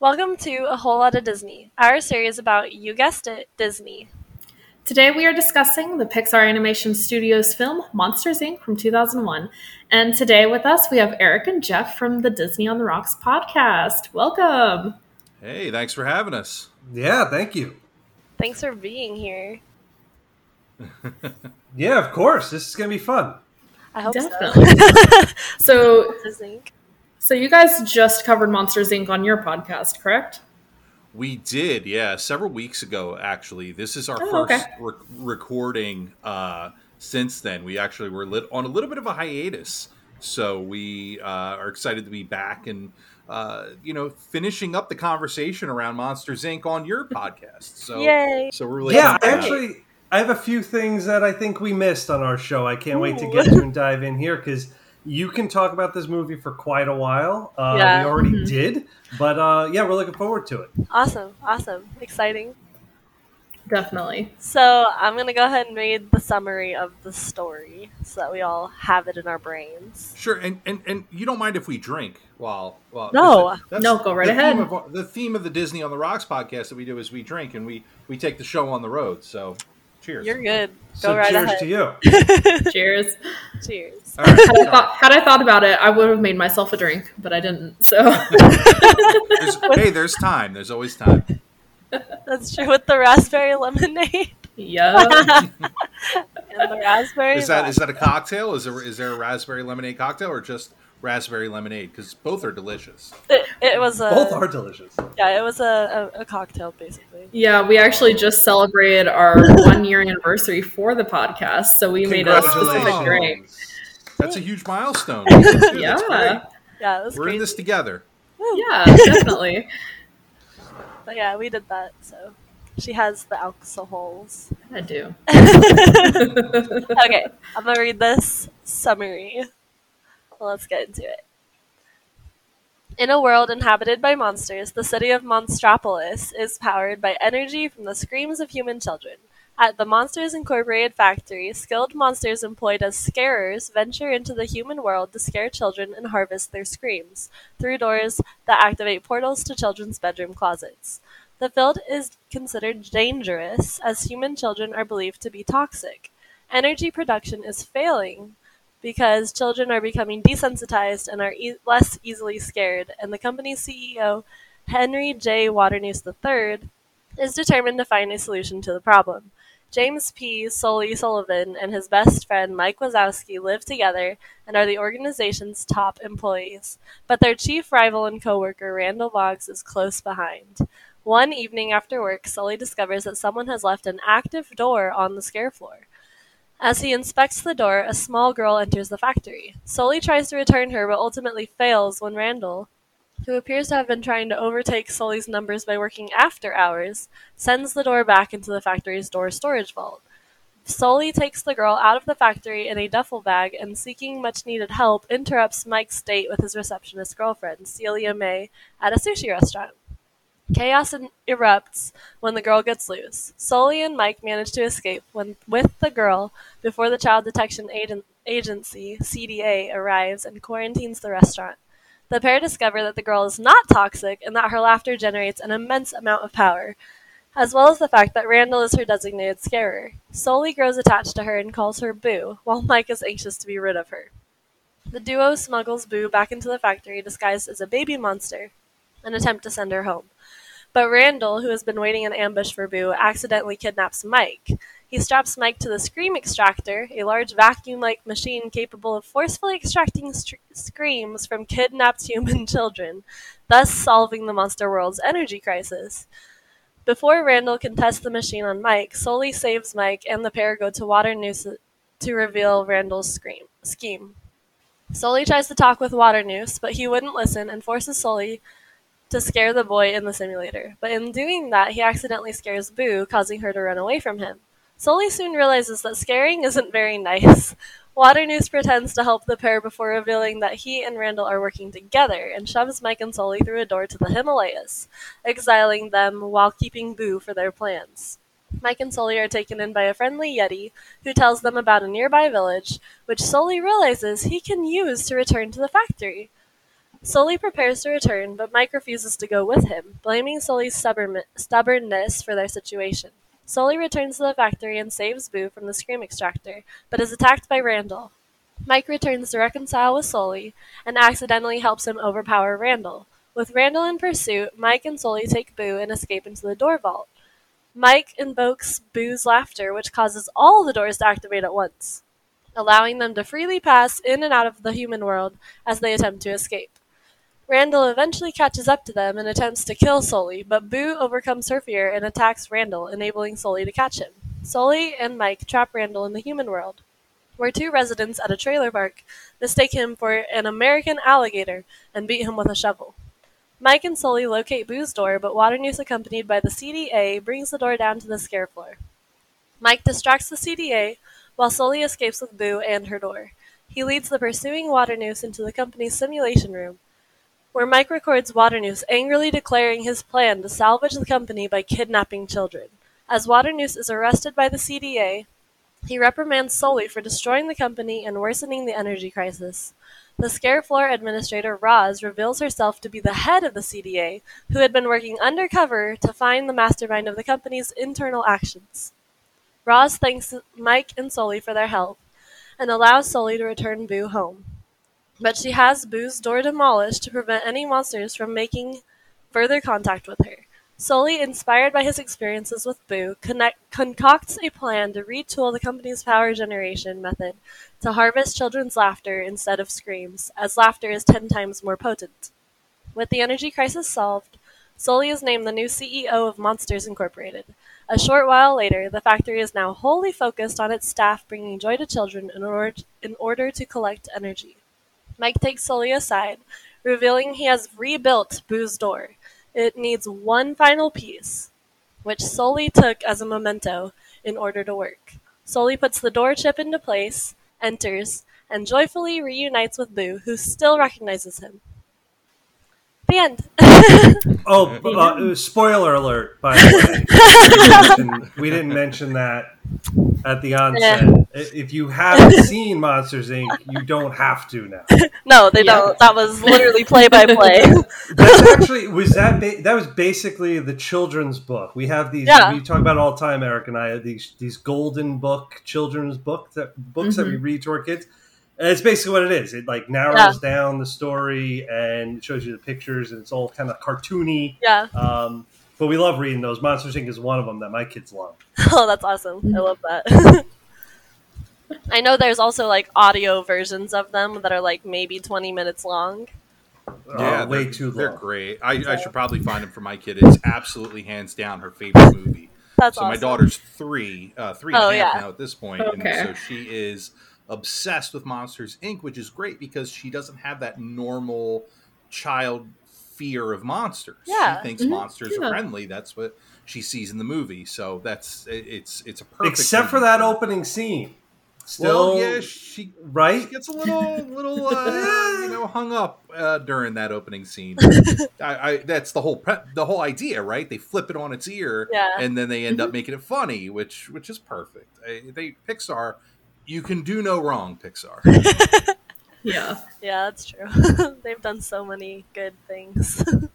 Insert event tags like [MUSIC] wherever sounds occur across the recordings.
Welcome to A Whole Lot of Disney, our series about, you guessed it, Disney. Today we are discussing the Pixar Animation Studios film Monsters Inc. from 2001. And today with us we have Eric and Jeff from the Disney on the Rocks podcast. Welcome. Hey, thanks for having us. Yeah, thank you. Thanks for being here. [LAUGHS] Yeah, of course. This is going to be fun. I hope Definitely. [LAUGHS] so. So Disney. So you guys just covered Monsters Inc. on your podcast, correct? We did, yeah, several weeks ago, actually. This is our Oh, first okay. rec- recording uh, since then. We actually were lit- on a little bit of a hiatus. So we uh, are excited to be back and, uh, you know, finishing up the conversation around Monsters Inc. on your podcast. So, Yay. so we're really yeah, actually, I have a few things that I think we missed on our show. I can't wait to get to and dive in here because you can talk about this movie for quite a while. Uh, Yeah. We already Mhm. did, but uh, yeah, we're looking forward to it. Awesome, awesome, exciting. Definitely. So I'm going to go ahead and read the summary of the story so that we all have it in our brains. Sure, and, and and you don't mind if we drink while while No. that's No, go right the ahead. Theme of, the theme of the Disney on the Rocks podcast that we do is we drink and we we take the show on the road. So, cheers. You're good. Go So right cheers ahead. to you. [LAUGHS] Cheers. Cheers. All right. Had I, thought, had I thought about it, I would have made myself a drink, but I didn't. So There's, hey, there's time. There's always time. [LAUGHS] That's true with the raspberry lemonade yeah. [LAUGHS] and the raspberry. Is that vodka. is that a cocktail? Is there is there a raspberry lemonade cocktail or just raspberry lemonade? Because both are delicious. It, it was a Both are delicious. yeah. It was a, a, a cocktail basically. Yeah, we actually just celebrated our [LAUGHS] one year anniversary for the podcast, so we made a specific drink. That's a huge milestone. [LAUGHS] That's good. That's Yeah. Yeah, it was We're crazy. in this together. Yeah, [LAUGHS] definitely. But yeah, we did that. So she has the alcohols. I do. okay, I'm gonna read this summary. Let's get into it. In a world inhabited by monsters, the city of Monstropolis is powered by energy from the screams of human children. At the Monsters Incorporated factory, skilled monsters employed as scarers venture into the human world to scare children and harvest their screams through doors that activate portals to children's bedroom closets. The field is considered dangerous as human children are believed to be toxic. Energy production is failing because children are becoming desensitized and are e- less easily scared, and the company's CEO, Henry J. Waternoose III, is determined to find a solution to the problem. James P. Sully Sullivan and his best friend Mike Wazowski live together and are the organization's top employees, but their chief rival and coworker Randall Boggs is close behind. One evening after work, Sully discovers that someone has left an active door on the scare floor. As he inspects the door, a small girl enters the factory. Sully tries to return her, but ultimately fails when Randall, who appears to have been trying to overtake Sully's numbers by working after hours, sends the door back into the factory's door storage vault. Sully takes the girl out of the factory in a duffel bag and, seeking much needed help, interrupts Mike's date with his receptionist girlfriend, Celia Mae, at a sushi restaurant. Chaos erupts when the girl gets loose. Sully and Mike manage to escape when, with the girl before the Child Detection Agen- Agency (CDA) arrives and quarantines the restaurant. The pair discover that the girl is not toxic and that her laughter generates an immense amount of power, as well as the fact that Randall is her designated scarer. Sully grows attached to her and calls her Boo, while Mike is anxious to be rid of her. The duo smuggles Boo back into the factory disguised as a baby monster and attempt to send her home. But Randall, who has been waiting in ambush for Boo, accidentally kidnaps Mike. He straps Mike to the Scream Extractor, a large vacuum like machine capable of forcefully extracting screams from kidnapped human [LAUGHS] children, thus solving the monster world's energy crisis. Before Randall can test the machine on Mike, Sully saves Mike, and the pair go to Waternoose to reveal Randall's scream- scheme. Sully tries to talk with Waternoose, but he wouldn't listen and forces Sully to scare the boy in the simulator. But in doing that, he accidentally scares Boo, causing her to run away from him. Sully soon realizes that scaring isn't very nice. [LAUGHS] Waternoose pretends to help the pair before revealing that he and Randall are working together and shoves Mike and Sully through a door to the Himalayas, exiling them while keeping Boo for their plans. Mike and Sully are taken in by a friendly Yeti who tells them about a nearby village, which Sully realizes he can use to return to the factory. Sully prepares to return, but Mike refuses to go with him, blaming Sully's stubborn- stubbornness for their situation. Sully returns to the factory and saves Boo from the scream extractor, but is attacked by Randall. Mike returns to reconcile with Sully and accidentally helps him overpower Randall. With Randall in pursuit, Mike and Sully take Boo and escape into the door vault. Mike invokes Boo's laughter, which causes all the doors to activate at once, allowing them to freely pass in and out of the human world as they attempt to escape. Randall eventually catches up to them and attempts to kill Sully, but Boo overcomes her fear and attacks Randall, enabling Sully to catch him. Sully and Mike trap Randall in the human world, where two residents at a trailer park mistake him for an American alligator and beat him with a shovel. Mike and Sully locate Boo's door, but Waternoose, accompanied by the CDA, brings the door down to the scare floor. Mike distracts the CDA, while Sully escapes with Boo and her door. He leads the pursuing Waternoose into the company's simulation room, where Mike records Waternoose angrily declaring his plan to salvage the company by kidnapping children. As Waternoose is arrested by the CDA, he reprimands Sully for destroying the company and worsening the energy crisis. The scare floor administrator Roz reveals herself to be the head of the CDA, who had been working undercover to find the mastermind of the company's internal actions. Roz thanks Mike and Sully for their help and allows Sully to return Boo home. But she has Boo's door demolished to prevent any monsters from making further contact with her. Sully, inspired by his experiences with Boo, connect, concocts a plan to retool the company's power generation method to harvest children's laughter instead of screams, as laughter is ten times more potent. With the energy crisis solved, Sully is named the new CEO of Monsters Incorporated. A short while later, the factory is now wholly focused on its staff bringing joy to children in in order to collect energy. Mike takes Sully aside, revealing he has rebuilt Boo's door. It needs one final piece, which Sully took as a memento in order to work. Sully puts the door chip into place, enters, and joyfully reunites with Boo, who still recognizes him. The end. [LAUGHS] Oh, uh, spoiler alert! By the way, we, [LAUGHS] mentioned, we didn't mention that at the onset. I- If you haven't [LAUGHS] seen Monsters Inc., you don't have to now. no, they Yeah. don't. That was literally play by play. That's actually was that ba- that was basically the children's book. We have these. Yeah. We talk about it all the time, Eric and I. These these golden book children's book that books that we read to our kids. And it's basically what it is. It like narrows down the story and it shows you the pictures, and it's all kind of cartoony. Yeah. Um, but we love reading those. Monsters Inc. is one of them that my kids love. [LAUGHS] Oh, that's awesome. I love that. [LAUGHS] I know there's also like audio versions of them that are like maybe 20 minutes long. Yeah, way too long. They're great. I, I should probably find them for my kid. It's absolutely hands down her favorite movie. That's so my daughter's three, uh, three and a Oh, half yeah. now at this point, Okay. and so she is obsessed with Monsters Inc., which is great because she doesn't have that normal child fear of monsters. Yeah. She thinks Mhm. monsters Yeah. are friendly. That's what she sees in the movie. So that's it's it's a perfect. Except for movie that opening scene. Still, Well, yeah, she she right? gets a little little uh, [LAUGHS] you know hung up uh, during that opening scene. [LAUGHS] I, I that's the whole pre- the whole idea, right? They flip it on its ear, Yeah. and then they end up making it funny, which which is perfect. They Pixar, you can do no wrong, Pixar. [LAUGHS] Yeah. Yeah, that's true. [LAUGHS] They've done so many good things. [LAUGHS]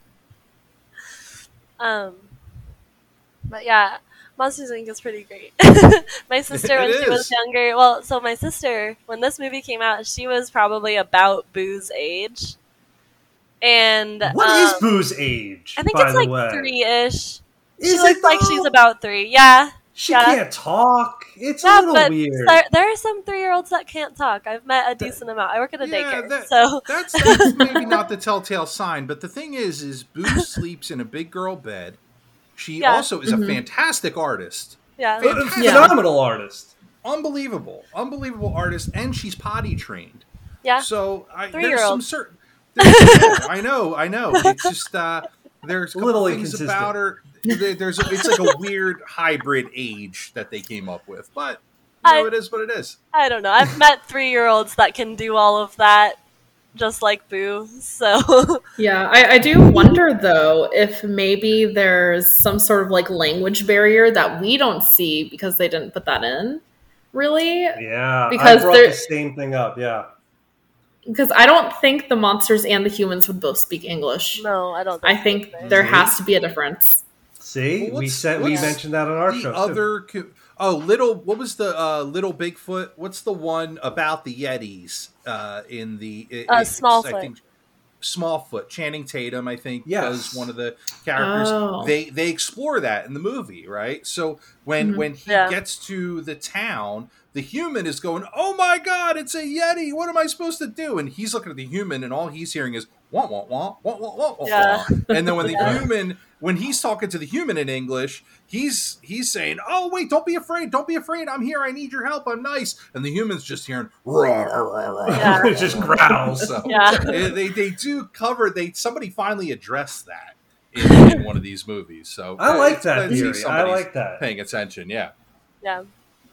um, but yeah, Monsters Inc. is pretty great. my sister, when It she was younger, well, so my sister, when this movie came out, she was probably about Boo's age. And What is um, Boo's age? I think by it's the like three ish. She looks it like she's about three. Yeah. She Yeah. can't talk. It's a little but weird. there, there are some three year olds that can't talk. I've met a decent amount. I work at a Yeah, daycare. that- so That's, that's [LAUGHS] maybe not the telltale sign, but the thing is, is Boo [LAUGHS] sleeps in a big girl bed. She Yeah. also is a fantastic artist, yeah. Ph- fantastic. Phenomenal artist. unbelievable, unbelievable artist, and she's potty trained. Yeah. So I, there's some certain. there's- I know, I know. It's just uh, [LAUGHS] there's a A little things inconsistent. about her. There's a, it's like a weird hybrid age that they came up with, but you know, I- it is what it is. I don't know. I've met three year olds that can do all of that, just like Boo. So [LAUGHS] Yeah, I, I do wonder though if maybe there's some sort of like language barrier that we don't see because they didn't put that in. Really? Yeah, Because I brought they're- the same thing up. Yeah, Because I don't think the monsters and the humans would both speak English. no, I don't. I so. think there has to be a difference. see, Well, we said we mentioned that on our the show. other co- oh little what was the uh little bigfoot what's the one about the yetis uh in the it, Uh, it's, Smallfoot. Smallfoot channing tatum i think Yes. does one of the characters Oh. they they explore that in the movie right so when Mhm. when he Yeah. gets to the town the human is going oh my god it's a yeti what am i supposed to do and he's looking at the human and all he's hearing is wah wah wah wah wah wah wah Yeah. and then when the [LAUGHS] Yeah. human when he's talking to the human in english he's he's saying oh wait don't be afraid don't be afraid i'm here i need your help i'm nice and the human's just hearing "Rah, rah, rah, rah." Yeah. [LAUGHS] it just growls. so [LAUGHS] Yeah. they, they do cover they somebody finally addressed that in, in one of these movies so I like that glad to see theory. I like that. paying attention yeah Yeah.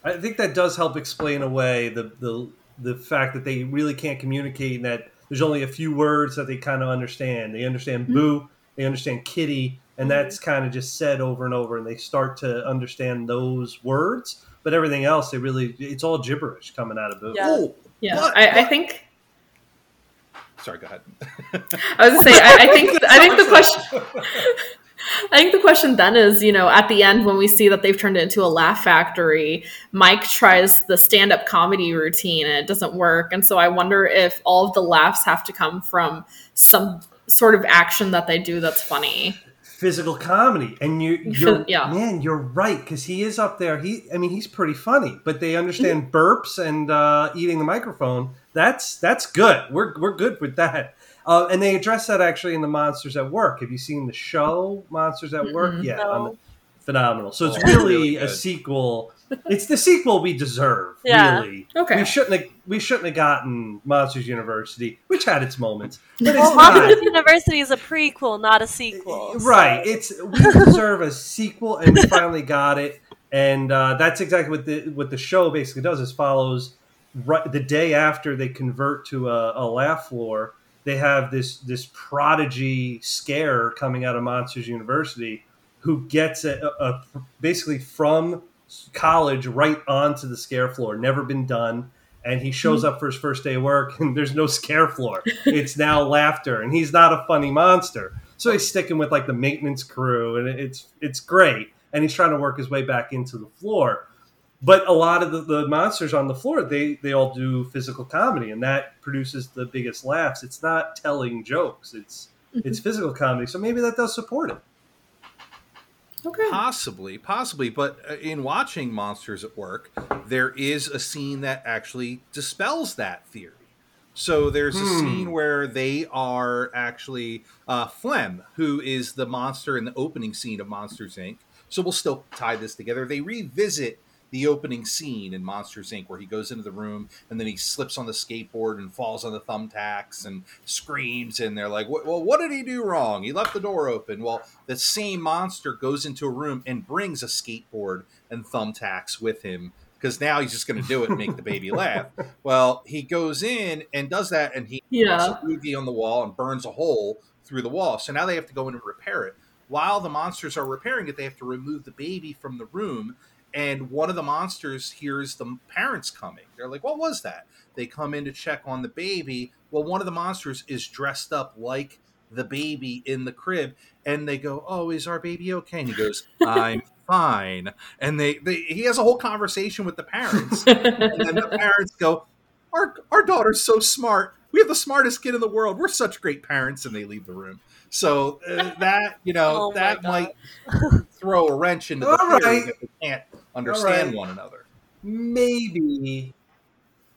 I think that does help explain away the the the fact that they really can't communicate and that there's only a few words that they kind of understand. They understand mm-hmm. boo, they understand kitty, and mm-hmm. that's kind of just said over and over, and they start to understand those words. But everything else, they really it's all gibberish coming out of boo. Yeah. oh Yeah, But- I, I think sorry go ahead I was gonna say I, I think I think the question [LAUGHS] I think the question then is, you know, at the end when we see that they've turned it into a laugh factory, Mike tries the stand-up comedy routine and it doesn't work. And so I wonder if all of the laughs have to come from some sort of action that they do that's funny. Physical comedy, and you [LAUGHS] you're yeah. man, you're right because he is up there. He, I mean, he's pretty funny, but they understand burps and uh, eating the microphone. That's that's good. We're we're good with that. Uh, and they address that actually in the Monsters at Work. Have you seen the show Monsters at Work? Mm-mm. Yeah, No. on phenomenal. So it's Oh, really, really a sequel. It's the sequel we deserve. Yeah. Really, Okay. we shouldn't have we shouldn't have gotten Monsters University, which had its moments, but it's Well, not. Monsters University is a prequel, not a sequel. so- Right. It's we deserve a sequel, and we finally got it. And uh, that's exactly what the what the show basically does. Is follows right the day after they convert to a, a laugh floor. They have this this prodigy scare coming out of Monsters University, who gets a, a, basically from college right onto the scare floor. Never been done. And he shows hmm. up for his first day of work, and there's no scare floor. It's now laughter, and he's not a funny monster. So he's sticking with like the maintenance crew, and it's it's great. And he's trying to work his way back into the floor. But a lot of the, the monsters on the floor, they they all do physical comedy, and that produces the biggest laughs. It's not telling jokes; it's it's physical comedy. So maybe that does support it. Okay. Possibly, possibly, but uh, in watching Monsters at Work, there is a scene that actually dispels that theory. So there's a Hmm. scene where they are actually uh, Flem, who is the monster in the opening scene of Monsters Inc. So we'll still tie this together. They revisit the opening scene in Monsters Inc., where he goes into the room and then he slips on the skateboard and falls on the thumbtacks and screams. And they're like, "Well, what did he do wrong? He left the door open." Well, the same monster goes into a room and brings a skateboard and thumbtacks with him because now he's just going to do it and make the baby laugh. [LAUGHS] Well, he goes in and does that, and he Yeah. puts a on the wall and burns a hole through the wall. So now they have to go in and repair it. While the monsters are repairing it, they have to remove the baby from the room. And one of the monsters hears the parents coming. They're like, "What was that?" They come in to check on the baby. Well, one of the monsters is dressed up like the baby in the crib, and they go, "Oh, is our baby okay?" And he goes, [LAUGHS] "I'm fine." And they, they he has a whole conversation with the parents, [LAUGHS] and then the parents go, "Our our daughter's so smart. We have the smartest kid in the world. We're such great parents." And they leave the room. So uh, that you know Oh that God. might throw a wrench into the All theory right. that they can't understand right. one another. Maybe,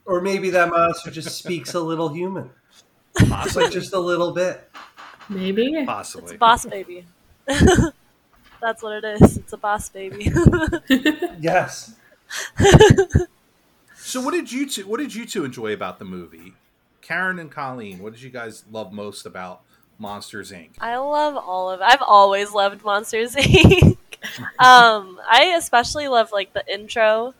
or maybe that monster just speaks a little human, Possibly, like just a little bit. Maybe. It's possibly. a boss baby. [LAUGHS] That's what it is. It's a boss baby. [LAUGHS] Yes. So, what did you two? What did you two enjoy about the movie? Karen and Colleen, what did you guys love most about Monsters Inc. I love all of. I've always loved Monsters Inc. [LAUGHS] [LAUGHS] um, I especially love like the intro,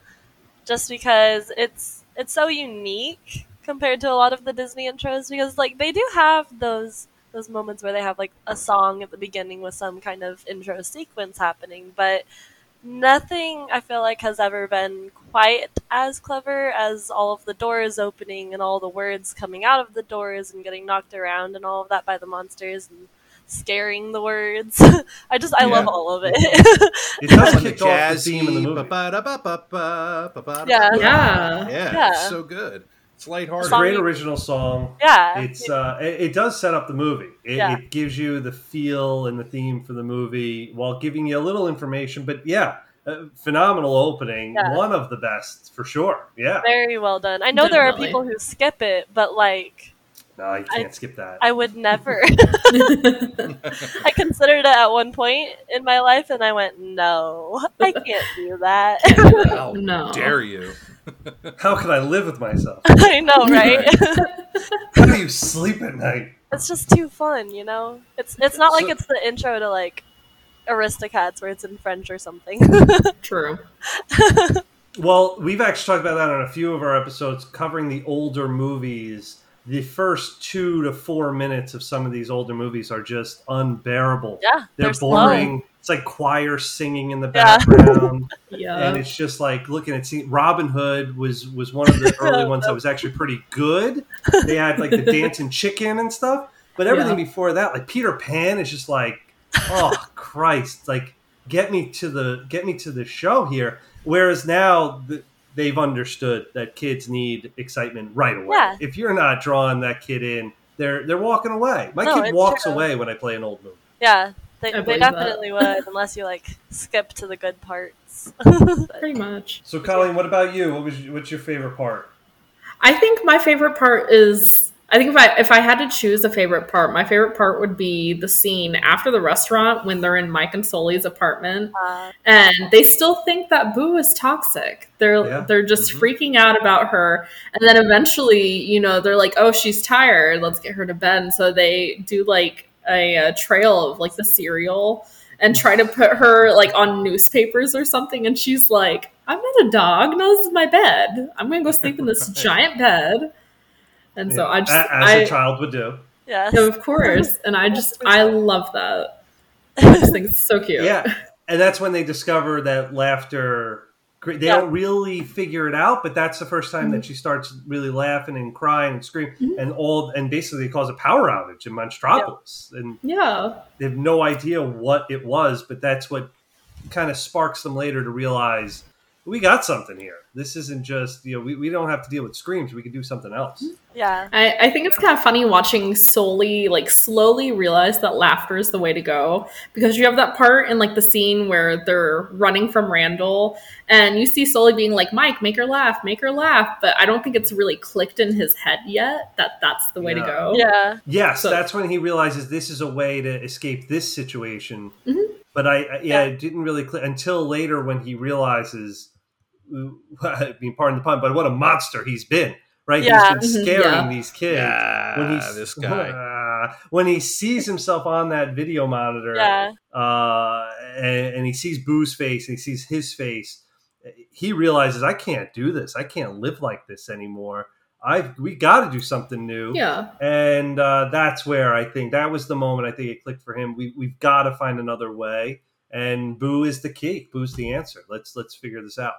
just because it's it's so unique compared to a lot of the Disney intros. Because like they do have those those moments where they have like a song at the beginning with some kind of intro sequence happening, but nothing I feel like has ever been quite as clever as all of the doors opening and all the words coming out of the doors and getting knocked around and all of that by the monsters and scaring the words. [LAUGHS] I just I Yeah. love all of it. [LAUGHS] It does When the kick the jazz theme in the movie. Yeah. yeah, Yeah. it's so good. It's lighthearted. Song- Great original song. yeah. It's uh, it, it does set up the movie. It, Yeah. it gives you the feel and the theme for the movie while giving you a little information. But yeah, uh, phenomenal opening. Yeah. One of the best for sure. Yeah. very well done. I know there are people who skip it, but like No, you can't skip that. I would never. [LAUGHS] [LAUGHS] I considered it at one point in my life and I went, "No, I can't do that." How [LAUGHS] No. dare you? How can I live with myself? I know, right? How do you sleep at night? it's just too fun, you know. It's it's not like it's the intro to like Aristocats where it's in French or something. True. Well, we've actually talked about that on a few of our episodes covering the older movies. The first two to four minutes of some of these older movies are just unbearable. yeah, They're, they're slow. boring. It's like choir singing in the background. [LAUGHS] Yeah. and it's just like looking at see Robin Hood was was one of the [LAUGHS] early ones that was actually pretty good. They had like the dancing chicken and stuff, but everything before that, like Peter Pan, is just like, oh [LAUGHS] Christ, like get me to the get me to the show here. Whereas now the, they've understood that kids need excitement right away. Yeah. If you're not drawing that kid in, they're they're walking away. My No, kid walks true. away when I play an old movie. Yeah, they, they believe that. definitely would [LAUGHS] unless you like skip to the good parts. Pretty much. So, Colleen, what about you? What was what's your favorite part? I think my favorite part is I think if I if I had to choose a favorite part, my favorite part would be the scene after the restaurant when they're in Mike and Sully's apartment Uh, and they still think that Boo is toxic. They're Yeah. they're just Mhm. freaking out about her, and then eventually, you know, they're like, "Oh, she's tired. Let's get her to bed." And so they do like a, a trail of like the cereal and try to put her like on newspapers or something, and she's like, "I'm not a dog. No, this is my bed. I'm gonna go sleep in this [LAUGHS] giant bed." And so I just, as I, a child would do. yes. yeah, of course, [LAUGHS] and I just, I love that. [LAUGHS] I just think it's so cute. Yeah, and that's when they discover that laughter. They Yeah. don't really figure it out, but that's the first time that she starts really laughing and crying and screaming, Mhm. and all and basically cause a power outage in Monstropolis, and yeah. they have no idea what it was, but that's what kind of sparks them later to realize we got something here. This isn't just you know we, we don't have to deal with screams. We can do something else. Yeah. I, I think it's kind of funny watching Sully like slowly realize that laughter is the way to go because you have that part in like the scene where they're running from Randall and you see Sully being like Mike make her laugh make her laugh but I don't think it's really clicked in his head yet that that's the way to go Yeah. Yes, So- that's when he realizes this is a way to escape this situation. Mhm. But I, I- yeah, it didn't really click until later when he realizes. [LAUGHS] I mean, pardon the pun, but what a monster he's been! Right? Yeah. He's been Mhm. scaring Yeah. these kids. Yeah, when he's this guy. uh, [LAUGHS] when he sees himself on that video monitor, Yeah. uh, and, and he sees Boo's face and he sees his face, he realizes I can't do this. I can't live like this anymore. I we got to do something new yeah and uh, that's where I think that was the moment I think it clicked for him. We we've got to find another way, and Boo is the key. Boo's the answer. Let's let's figure this out.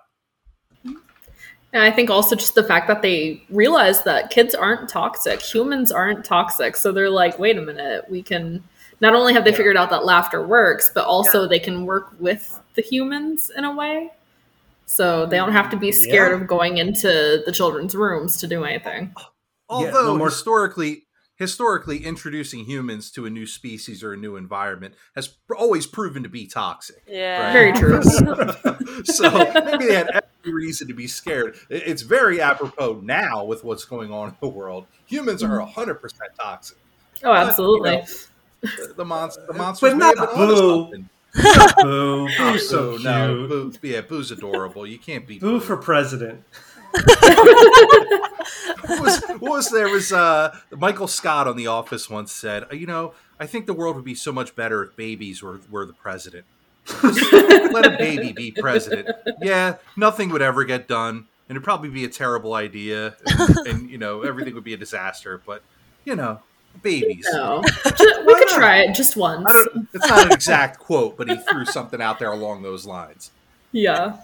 And I think also just the fact that they realize that kids aren't toxic humans aren't toxic so they're like wait a minute we can not only have they Yeah. figured out that laughter works but also they can work with the humans in a way so they don't have to be scared Yeah. of going into the children's rooms to do anything Although no more- historically, historically, introducing humans to a new species or a new environment has pr- always proven to be toxic. Yeah. Very true. [LAUGHS] so maybe they had every reason to be scared. It's very apropos now with what's going on in the world. Humans are mm-hmm. hundred percent toxic. oh absolutely The, the monster, the monsters, But may have not been [LAUGHS] Boo. Boo, Boo's so Boo, no, Boo, yeah, Boo's adorable. You can't beat Boo for president. What was, what was there was uh, Michael Scott on The Office once said, "Uh, you know, I think the world would be so much better if babies were were the president. [LAUGHS] Let a baby be president. Yeah, nothing would ever get done, and it'd probably be a terrible idea, and, and you know everything would be a disaster. But you know, babies. No. We could try it just once. I don't, it's not an exact quote, but he threw something out there along those lines. Yeah.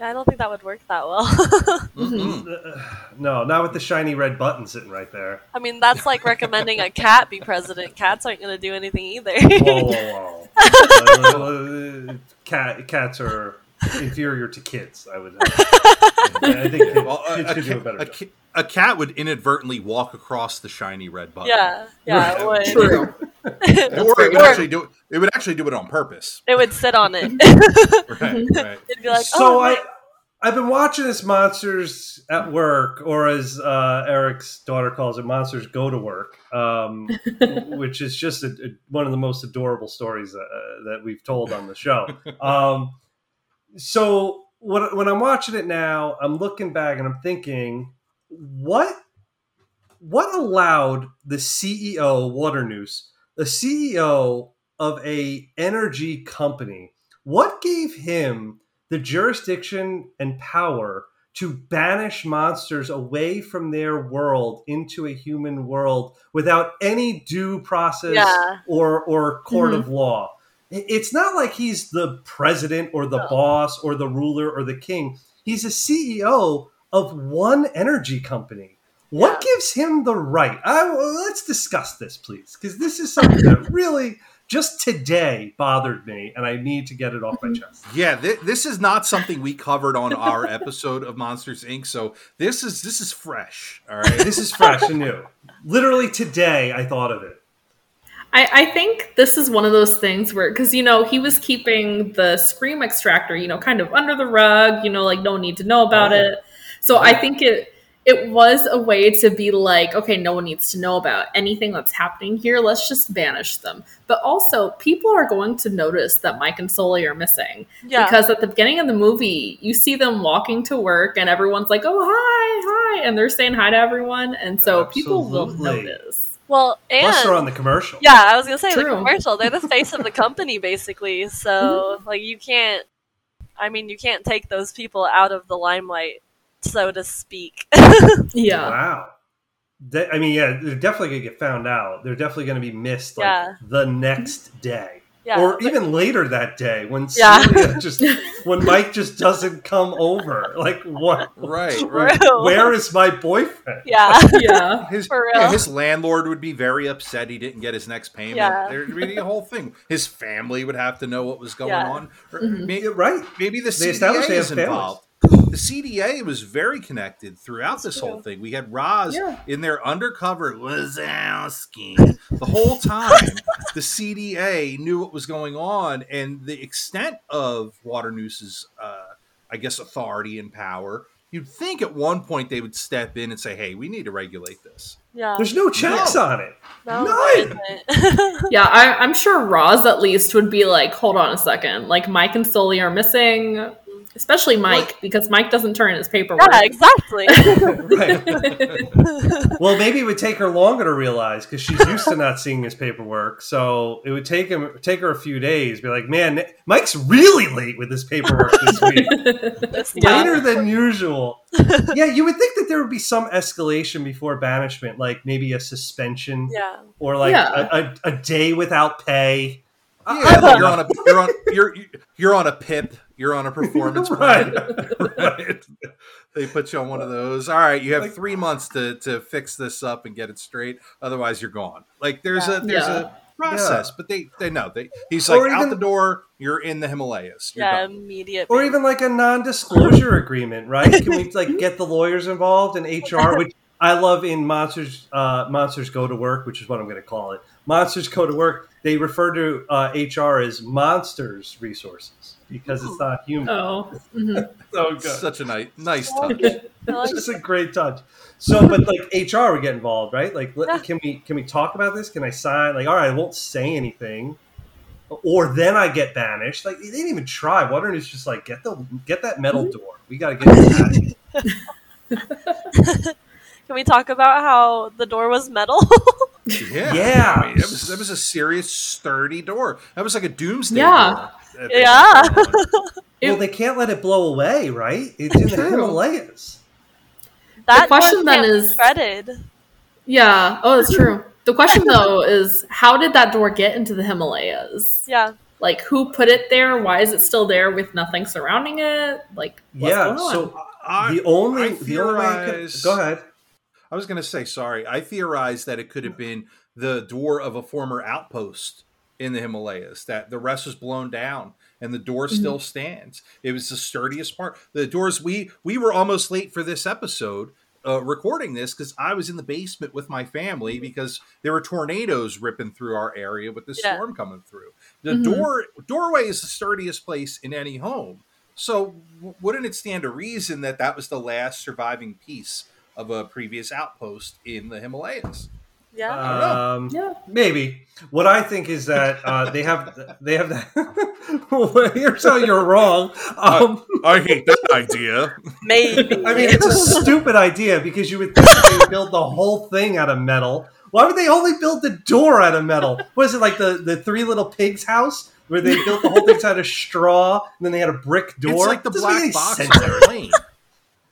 Yeah, I don't think that would work that well. [LAUGHS] Mm-mm. Uh, no, not with the shiny red button sitting right there. I mean, that's like recommending a cat be president. Cats aren't going to do anything either. Whoa, whoa, whoa. [LAUGHS] Uh, cat, cats are inferior to kids, I would [LAUGHS] I think kids, Well, a, kids a could do a better a job. a cat would inadvertently walk across the shiny red button. yeah, yeah, it would. True. [LAUGHS] or it would Or- actually do it It would actually do it on purpose. It would sit on it. [LAUGHS] Right, right. It'd be like, so oh, I. I've been watching this Monsters at Work, or as uh, Eric's daughter calls it, Monsters Go to Work, um, which is just a, a- one of the most adorable stories uh, that we've told on the show. Um, so when, when I'm watching it now, I'm looking back and I'm thinking, what what allowed the CEO Water Waternoose, the CEO of a energy company, what gave him the jurisdiction and power to banish monsters away from their world into a human world without any due process Yeah. or or court of mm-hmm. law. I- It's not like he's the president or the No. boss or the ruler or the king. He's a CEO of one energy company. What gives him the right? I, let's discuss this, please, because this is something that really just today bothered me, and I need to get it off my mm-hmm. chest. Yeah, th- this is not something we covered on our [LAUGHS] episode of Monsters Inc. So this is this is fresh. All right. This is fresh and new. Literally today, I thought of it. I, I think this is one of those things where, because, you know, he was keeping the Scream extractor, you know, kind of under the rug, you know, like no need to know about it. So I think it it was a way to be like, okay, no one needs to know about anything that's happening here. Let's just banish them. But also, people are going to notice that Mike and Sully are missing. yeah. Because at the beginning of the movie, you see them walking to work and everyone's like, oh, hi, hi. And they're saying hi to everyone. And so people will notice. Well, and Plus, they're on the commercial. yeah, I was gonna say the commercial. They're the face of the [LAUGHS] company, basically. So mm-hmm. like, you can't. I mean, you can't take those people out of the limelight, so to speak. [LAUGHS] Yeah. Wow. They- I mean, yeah, they're definitely going to get found out. They're definitely going to be missed like Yeah. the next day. Yeah, or but- even later that day when Yeah. Celia [LAUGHS] just when Mike just doesn't come over. Like what? right, [LAUGHS] right. Where is my boyfriend? Yeah, [LAUGHS] Yeah. His, For yeah, his landlord would be very upset he didn't get his next payment. Yeah. There'd be a whole thing. His family would have to know what was going Yeah. on. Or Mhm. may- You're right. maybe the They CDA is involved. The CDA was very connected throughout this whole thing. We had Roz Yeah. in their undercover Wazowski the whole time. [LAUGHS] the CDA knew what was going on, and the extent of Waternoose's, uh, I guess, authority and power. You'd think at one point they would step in and say, "Hey, we need to regulate this." yeah. There's no checks No. on it. no, none. [LAUGHS] Yeah, I, I'm sure Roz at least would be like, hold on a second. Like, Mike and Sully are missing, especially Mike, because Mike doesn't turn his paperwork. yeah, exactly. [LAUGHS] [LAUGHS] Well, maybe it would take her longer to realize because she's used to not seeing his paperwork. So it would take him take her a few days. Be like, man, Mike's really late with his paperwork this [LAUGHS] week. This time. later than usual. yeah, you would think that there would be some escalation before banishment, like maybe a suspension Yeah, or like Yeah. a, a, a day without pay. Yeah, you're on a you're on you're you're on a PIP. You're on a [LAUGHS] performance plan. right, [LAUGHS] right. They put you on one of those. All right, you have Like- three months to to fix this up and get it straight. Otherwise, you're gone. Like there's Yeah. a there's Yeah. a process, but they they know they. He's Or like out even- the door. You're in the Himalayas. You're yeah, done. immediate. Or even like a non-disclosure agreement, right? Can we like get the lawyers involved in HR, which I love in Monsters uh, Monsters Go to Work, which is what I'm going to call it. Monsters Go to Work. They refer to uh, HR as monsters resources because it's not human. oh. mhm. [LAUGHS] So good. Such a nice nice touch. like it. I like It's just a great touch. So, but like HR would get involved, right? Like, let, can we can we talk about this? Can I sign? Like, all right, I won't say anything, or then I get banished. Like they didn't even try. Waternoose just like get the get that metal door. We got to get that. [LAUGHS] Can we talk about how the door was metal? [LAUGHS] Yeah, Yeah. I mean, it was, it was a serious, sturdy door. That was like a doomsday. Yeah. door. Yeah. [LAUGHS] well, they can't let it blow away, right? It's in the Himalayas. that question then is- shredded. Yeah. Oh, that's true. The question [LAUGHS] though is how did that door get into the Himalayas? Yeah. Like who put it there? Why is it still there with nothing surrounding it? Like what's yeah. going on? So I, the only I the only way it could, theorize- go ahead. I was going to say, sorry. I theorized that it could have been the door of a former outpost in the Himalayas, that the rest was blown down and the door still stands. It was the sturdiest part. The doors, we, we were almost late for this episode. Uh, recording this because I was in the basement with my family because there were tornadoes ripping through our area with the Yeah. storm coming through. The Mhm. door doorway is the sturdiest place in any home. So w- wouldn't it stand to reason that that was the last surviving piece of a previous outpost in the Himalayas? Yeah. Um, yeah. Maybe. What I think is that uh, they have they have that. [LAUGHS] here's how you're wrong. Um, I hate that idea. Maybe. I mean, it's a stupid idea because you would think they would build the whole thing out of metal. Why would they only build the door out of metal? Was it like the the Three Little Pigs house where they built the whole thing out of straw and then they had a brick door? It's like the Doesn't black box sense. on the plane.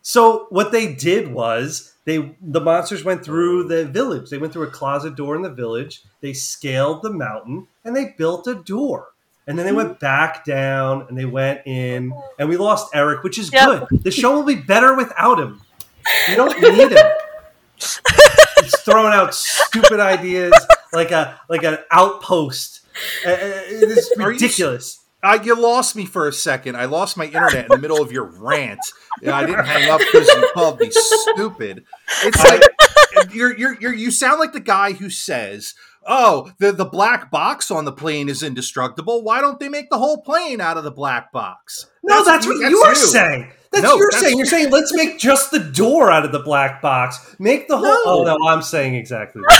So what they did was they the monsters went through the village. They went through a closet door in the village. They scaled the mountain and they built a door. And then they went back down and they went in and we lost Eric, which is Yep. good. The show will be better without him. You don't [LAUGHS] need him. He's throwing out stupid ideas like a like an outpost. Uh, uh, it is Are you- ridiculous. Uh, you lost me for a second. I lost my internet in the middle of your rant. Yeah, I didn't hang up because you called me stupid. It's like you're, you're, you're, you sound like the guy who says, "Oh, the the black box on the plane is indestructible. Why don't they make the whole plane out of the black box?" No, that's, what that's you are you. saying. That's No, what you're that's- saying. You're saying let's make just the door out of the black box. Make the whole. No. Oh no, I'm saying exactly. [LAUGHS]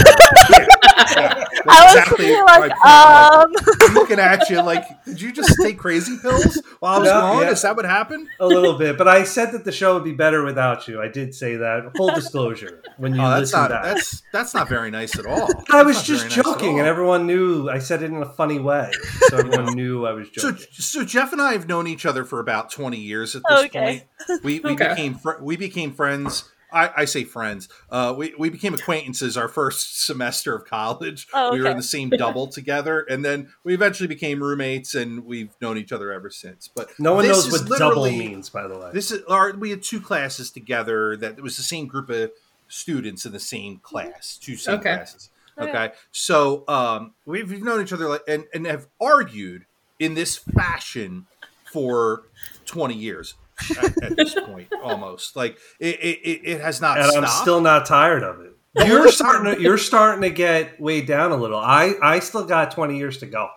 That. Yeah, I was exactly thinking my like, point. I'm like, um, I'm looking at you like, did you just take crazy pills while I was No, gone? yeah. Is that what happened? a little bit, but I said that the show would be better without you. I did say that. Full disclosure. When you Oh, that's listen not back, that's that's not very nice at all. I was just very nice at joking, and everyone knew. I said it in a funny way, so everyone [LAUGHS] knew I was joking. so Jeff and I have known each other for about twenty years at this Okay. point. We we Okay. became fr- we became friends. I, I say friends. Uh, we we became acquaintances our first [LAUGHS] semester of college. Oh, We were in the same [LAUGHS] double together, and then we eventually became roommates, and we've known each other ever since. But no one knows what double means, by the way. This is our. We had two classes together. That it was the same group of students in the same class. Two same Okay. classes. Okay. Okay. So um, we've, we've known each other like, and and have argued in this fashion for twenty years at, at this [LAUGHS] point, almost. Like it, it, it- it has not and stopped. I'm still not tired of it. [LAUGHS] You're starting. To, you're starting to get weighed down a little. I I still got 20 years to go.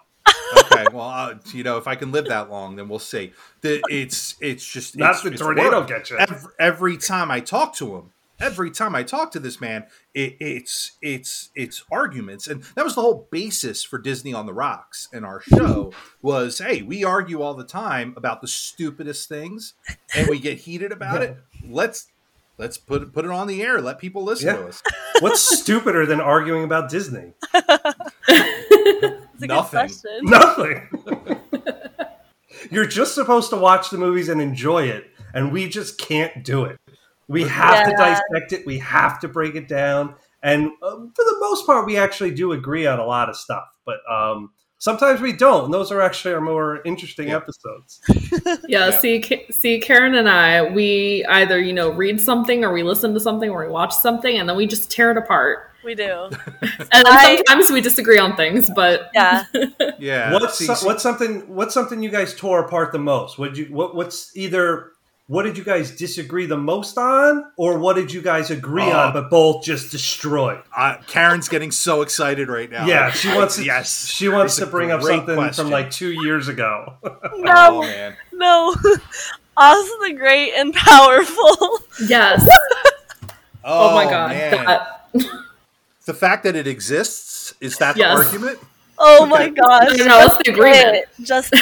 okay. Well, uh, you know, if I can live that long, then we'll see. The, it's it's just that's the tornado gets you. every, every time I talk to him, every time I talk to this man, it, it's it's it's arguments, and that was the whole basis for Disney on the Rocks and our show was, hey, we argue all the time about the stupidest things, and we get heated about it. [LAUGHS] Let's let's put it, put it on the air. Let people listen Yeah. to us. What's stupider than arguing about Disney? [LAUGHS] [LAUGHS] Nothing. Nothing. You're just supposed to watch the movies and enjoy it, and we just can't do it. We have to dissect it. We have to break it down, and uh, for the most part, we actually do agree on a lot of stuff. But um, sometimes we don't, and those are actually our more interesting Yeah. episodes. [LAUGHS] Yeah, Yeah. see, see, Karen and I, we either you know read something or we listen to something or we watch something, and then we just tear it apart. We do. [LAUGHS] [LAUGHS] And I- sometimes we disagree on things, but Yeah. Yeah. what's see- so- what's something what's something you guys tore apart the most? What you what what's either what did you guys disagree the most on, or what did you guys agree Oh. on but both just destroyed? uh, Karen's getting so excited right now. Yeah, she wants to, Yes, she wants to bring up something question. from like two years ago. [LAUGHS] No, Oh man. no. [LAUGHS] Oz the Great and Powerful. yes. [LAUGHS] Oh, my god, man. that the fact that it exists is that Yes. the argument? Oh my gosh. No, no, that's the agreement. It. Just [LAUGHS] it.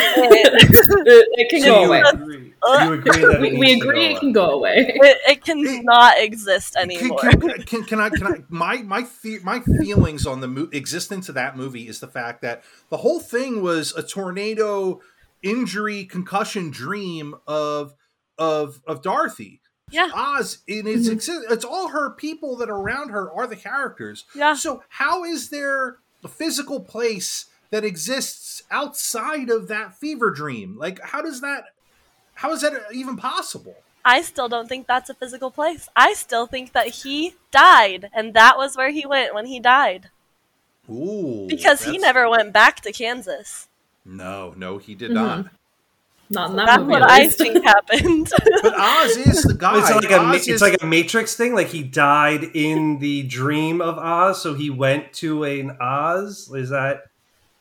it, it can So go you away. agree, you agree that [LAUGHS] We, we agree it can go away. It, it cannot exist anymore. can, can, can I? Can I? My my the, my feelings on the mo- existence of that movie is the fact that the whole thing was a tornado injury concussion dream of of of Dorothy. Yeah. Oz in its Mhm. exi- it's all her people that are around her are the characters. Yeah. So how is there a physical place that exists outside of that fever dream? Like how does that how is that even possible? I still don't think that's a physical place. I still think that he died, and that was where he went when he died. Ooh. Because he never went back to Kansas. No, no, he did Mhm. not. Not in that That's movie. what I think happened. [LAUGHS] But Oz is the guy. It's like a ma- it's like a Matrix thing. Like he died in the dream of Oz, so he went to an Oz. Is that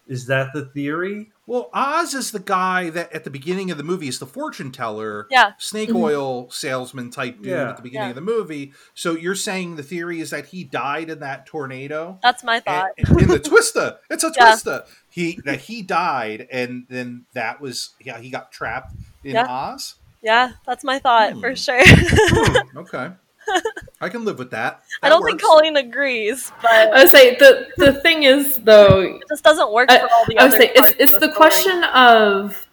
is that the theory? Well, Oz is the guy that at the beginning of the movie is the fortune teller, yeah. snake Mhm. oil salesman type dude Yeah. at the beginning Yeah. of the movie. So you're saying the theory is that he died in that tornado? That's my thought. And- [LAUGHS] in the twista, it's a [LAUGHS] Yeah. twista. He that he died, and then that was yeah he got trapped in Yeah. Oz. Yeah, that's my thought Hmm. for sure. [LAUGHS] Hmm, okay, [LAUGHS] I can live with that. I don't think. Colleen agrees, but I would say the the thing is though, it just doesn't work I- for all the I would other say it's parts it's of the story. question of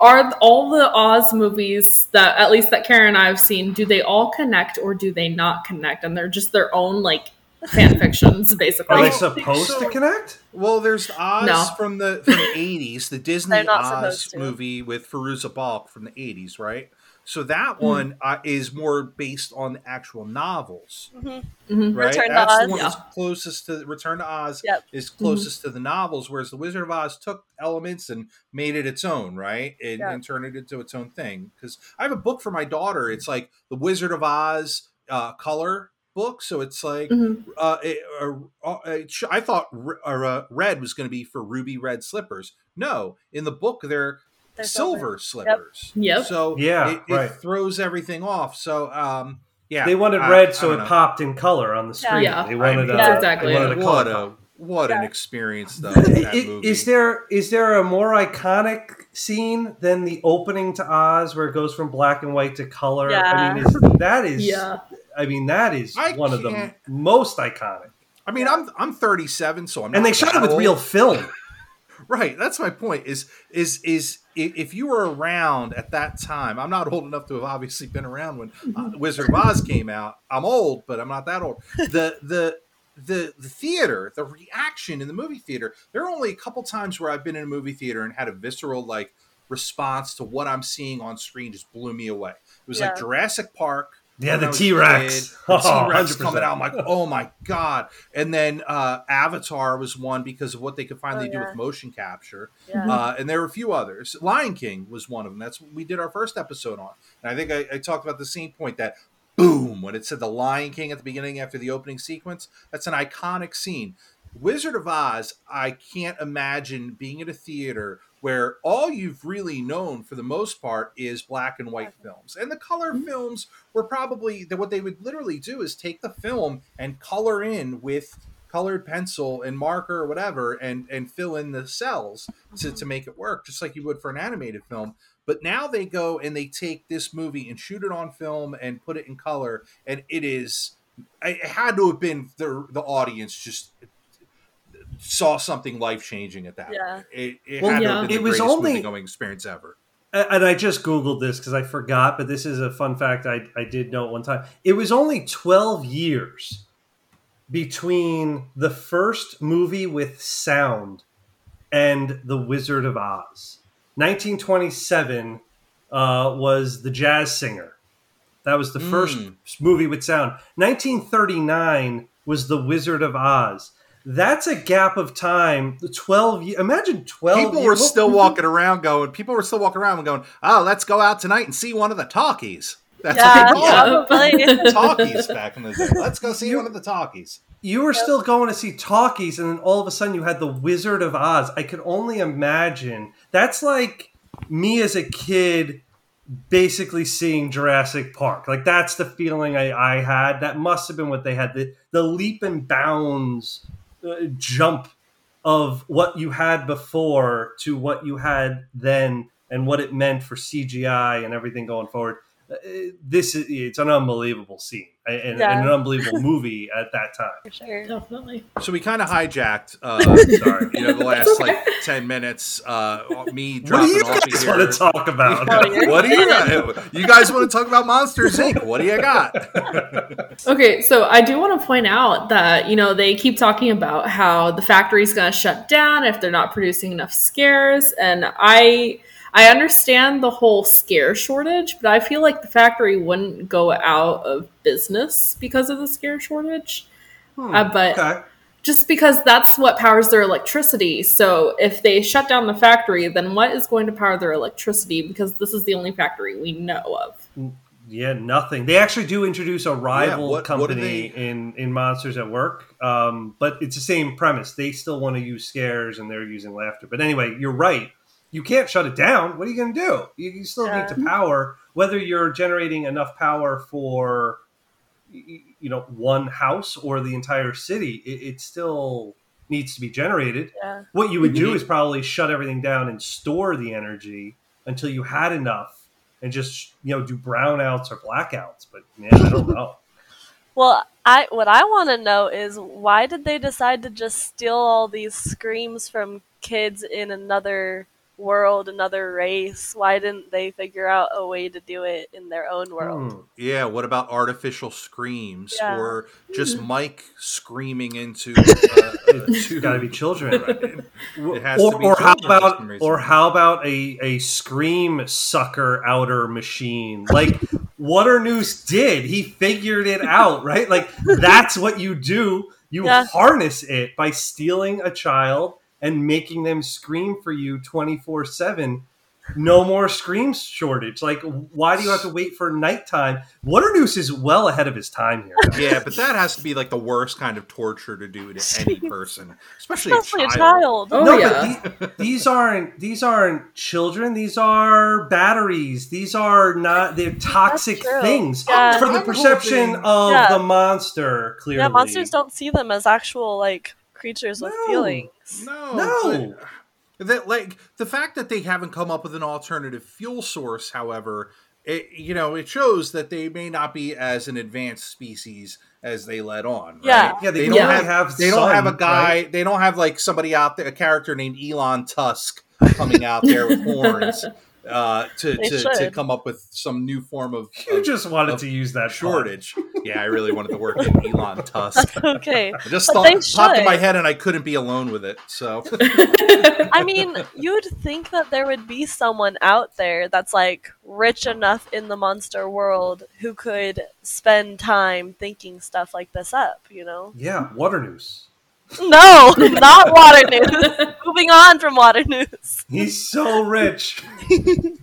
are all the Oz movies that at least that Karen and I have seen, do they all connect or do they not connect? And they're just their own like fan fictions, [LAUGHS] basically. Are they supposed so. to connect? Well, there's Oz No. from the from the eighties, the [LAUGHS] Disney Oz movie with Fairuza Balk from the eighties, right? So that Hmm. one uh, is more based on the actual novels, Mhm. Mhm. right? Return to that's the Oz. one Yeah. that's closest to Return to Oz. Yep. Is closest to the novels, whereas the Wizard of Oz took elements and made it its own, right? And, Yeah. and turned it into its own thing. Because I have a book for my daughter. It's like the Wizard of Oz uh, color book, so it's like Mhm. uh, it, uh, uh, it sh- I thought r- uh, red was going to be for ruby red slippers. No, in the book they're, They're silver, slippers. Yep. So Yeah, it, it right. throws everything off. So um, yeah, They wanted I- red, I so don't it know. popped in color on the screen. Yeah. They wanted I a, mean, That's exactly they wanted it. a What a pop. what an experience though. [LAUGHS] That I- movie. Is there is there a more iconic scene than the opening to Oz where it goes from black and white to color? Yeah. I mean, is, that is Yeah. I mean, that is I one of the most iconic. I mean, I'm I'm 37, so I'm not And they shot that it with real film. [LAUGHS] Right. That's my point. Is is is i- if you were around at that time? I'm not old enough to have obviously been around when uh, Wizard of Oz came out. I'm old, but I'm not that old. [LAUGHS] The the the the theater, the reaction in the movie theater. There are only a couple times where I've been in a movie theater and had a visceral like response to what I'm seeing on screen. Just blew me away. It was like Jurassic Park. Yeah, the I was a T-Rex. The Oh, T-Rex [LAUGHS] coming out. I'm like, oh my god! And then uh, Avatar was one because of what they could finally Oh, do with motion capture. Yeah. Uh, and there were a few others. Lion King was one of them. That's what we did our first episode on. And I think I, I talked about the same point that boom when it said the Lion King at the beginning after the opening sequence. That's an iconic scene. Wizard of Oz. I can't imagine being in a theater where all you've really known for the most part is black and white films, and the color mm-hmm. films were probably that what they would literally do is take the film and color in with colored pencil and marker or whatever and and fill in the cells to, mm-hmm. to make it work just like you would for an animated film. But now they go and they take this movie and shoot it on film and put it in color and it is it had to have been the the audience just saw something life changing at that Yeah. point. it, it Well, had yeah. have been It the was greatest only- movie going experience ever And I just Googled this because I forgot, but this is a fun fact I, I did know at one time. It was only 12 years between the first movie with sound and The Wizard of Oz. 1927 uh, was The Jazz Singer. That was the first Mm. movie with sound. 1939 was The Wizard of Oz. That's a gap of time. The 12 years. Imagine 12 people years. were still walking around going people were still walking around and going oh let's go out tonight and see one of the talkies that's Yeah, what they called [LAUGHS] probably. it. talkies back in the day let's go see one of the talkies you were still going to see talkies and then all of a sudden you had the wizard of oz i could only imagine that's like me as a kid basically seeing jurassic park like that's the feeling i, I had that must have been what they had the, the leap and bounds jump of what you had before to what you had then and what it meant for CGI and everything going forward. Uh, This is it's an unbelievable scene and, and an unbelievable [LAUGHS] movie at that time. For sure. Definitely. So we kind of hijacked, uh, [LAUGHS] Sorry. you know, the last like ten minutes. Uh, me What do dropping you off guys want to talk about? Yeah. [LAUGHS] What do you got? You guys want to talk about Monsters Inc? What do you got? Okay, so I do want to point out that, you know, they keep talking about how the factory's going to shut down if they're not producing enough scares and I I understand the whole scare shortage, but I feel like the factory wouldn't go out of business because of the scare shortage. Hmm, Uh, but okay. just because that's what powers their electricity. So if they shut down the factory, then what is going to power their electricity? Because this is the only factory we know of. Yeah, nothing. They actually do introduce a rival what- what do company they- in in Monsters at Work, um, but it's the same premise. They still want to use scares, and they're using laughter. But anyway, you're right. You can't shut it down. What are you going to do? You, you still Yeah. need to power. Whether you're generating enough power for you know one house or the entire city, it, it still needs to be generated. Yeah. What you would do is probably shut everything down and store the energy until you had enough and just you know do brownouts or blackouts. But man, I don't know. [LAUGHS] Well, I what I want to know is why did they decide to just steal all these screams from kids in another world, another race? Why didn't they figure out a way to do it in their own world? Hmm. Yeah, what about artificial screams Yeah. or just [LAUGHS] Mike screaming into? Uh, It's to- got to be children. [LAUGHS] It has or, to be or how about or how about a, a scream sucker outer machine like Waternoose did he figured it out right like [LAUGHS] that's what you do you Yeah. harness it by stealing a child and making them scream for you 24 7 no more scream shortage like why do you have to wait for nighttime Waternoose is well ahead of his time here [LAUGHS] Yeah, but that has to be like the worst kind of torture to do to [LAUGHS] any person, especially, Especially a a child. child. Oh, no, yeah. but the- these aren't these aren't children. These are batteries. These are not. They're toxic things Yeah. for the perception of Yeah. the monster. Clearly, Yeah, monsters don't see them as actual like creatures with No. feelings. No, No. but that like the fact that they haven't come up with an alternative fuel source, however, it you know it shows that they may not be as an advanced species as they let on. Right? Yeah. Yeah, they, They don't don't really have- have. They don't have a guy. right? They don't have like somebody out there, a character named Elon Tusk coming out there with [LAUGHS] horns uh, to, to, to come up with some new form of, You of just wanted to use that pun. shortage. Yeah, I really wanted to work in [LAUGHS] Elon Tusk. okay. I just thought they popped in my head, and I couldn't be alone with it. So I mean, you'd think that there would be someone out there that's like rich enough in the monster world who could spend time thinking stuff like this up, you know? Yeah, Waternoose. No, not Waternoose. [LAUGHS] Moving on from Waternoose. He's so rich. [LAUGHS]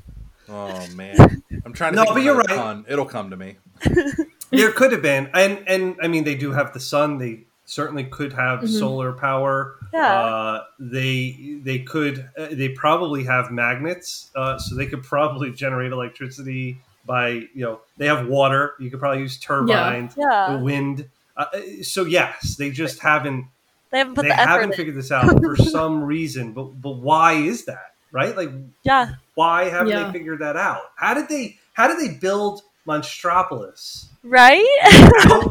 Oh man, I'm trying to. No, think but you're right. pun. It'll come to me. [LAUGHS] there could have been, and and I mean, they do have the sun. They certainly could have Mhm. solar power. Yeah. Uh, they they could uh, they probably have magnets, uh, so they could probably generate electricity by you know they have water. You could probably use turbines, Yeah. wind. Uh, so yes, they just haven't They haven't put they the effort haven't in. figured this out for [LAUGHS] some reason. But but why is that? Right? Like Yeah. why haven't Yeah. they figured that out? How did they how did they build Monstropolis Right?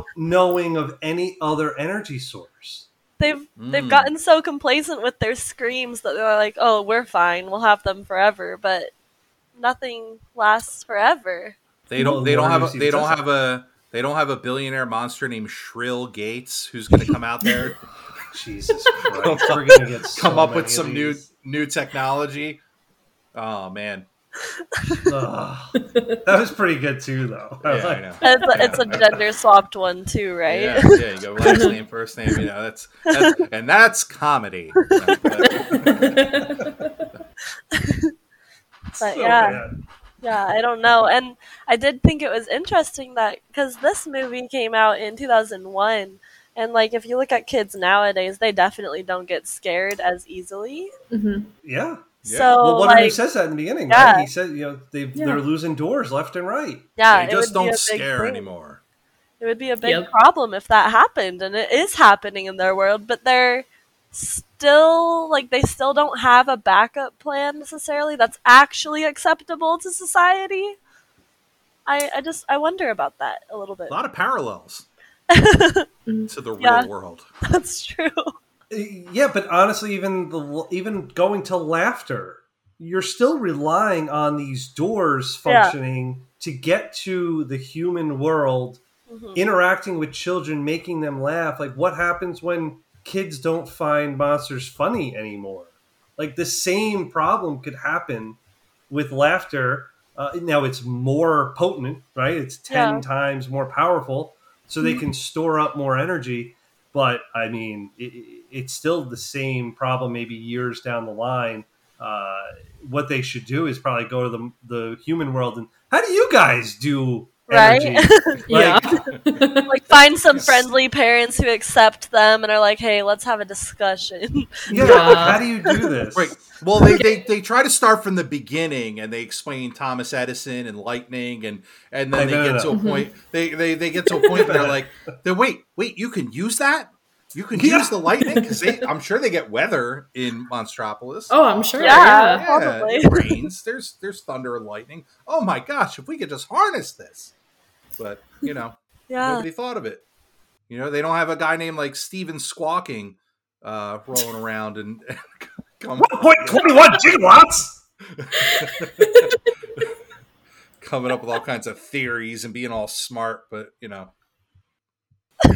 [LAUGHS] knowing of any other energy source? they've they've Mm. gotten so complacent with their screams that they're like, "Oh, we're fine. We'll have them forever." But nothing lasts forever. They don't. They don't have. A, they don't have a. They don't have a billionaire monster named Shrill Gates who's going to come out there, [LAUGHS] Jesus [LAUGHS] Christ, we're gonna get so come up many with some new new technology. Oh man, Ugh. that was pretty good too, though. yeah, I know. It's a, it's a gender swapped one too, right? Yeah, yeah, you go [LAUGHS] last name, first name, you know that's, that's and that's comedy. [LAUGHS] But- But So yeah. bad. Yeah, I don't know. And I did think it was interesting that because this movie came out in 2001, and like if you look at kids nowadays, they definitely don't get scared as easily. Mhm. Yeah. Yeah. So Well, what like, he says that in the beginning, Yeah. right? He said, you know, they Yeah. they're losing doors left and right. yeah, they just would be a don't scare thing. anymore. It would be a big Yep. problem if that happened, and it is happening in their world. But they're still like they still don't have a backup plan necessarily that's actually acceptable to society. I I just I wonder about that a little bit. A lot of parallels to the [LAUGHS] real Yeah. world. That's true. Yeah, but honestly, even the even going to laughter, you're still relying on these doors Yeah. functioning to get to the human world, Mhm. interacting with children, making them laugh. Like, what happens when kids don't find monsters funny anymore? Like, the same problem could happen with laughter. Uh, now, it's more potent, right? It's 10 Yeah. times more powerful, so they can store up more energy but I mean, it, it- it's still the same problem. Maybe years down the line, uh, what they should do is probably go to the the human world and how do you guys do Right? energy? [LAUGHS] Yeah. Like, [LAUGHS] like find some friendly parents who accept them and are like, "Hey, let's have a discussion." [LAUGHS] yeah, Yeah. how do you do this? Right. Well, they, they, they try to start from the beginning and they explain Thomas Edison and lightning and and then Hey, they no, no, get no. to a mm-hmm. point they, they, they get to a point where they're like, then wait, wait, you can use that? You can Yeah. use the lightning because I'm sure they get weather in Monstropolis. Oh, I'm sure. Yeah. Yeah. probably. it rains. There's there's thunder and lightning. Oh my gosh, if we could just harness this. But you know, [LAUGHS] yeah. nobody thought of it. You know, they don't have a guy named like Steven Squawking uh, rolling around and come, one point twenty one gigawatts. coming up with all kinds of theories and being all smart. But you know, [LAUGHS]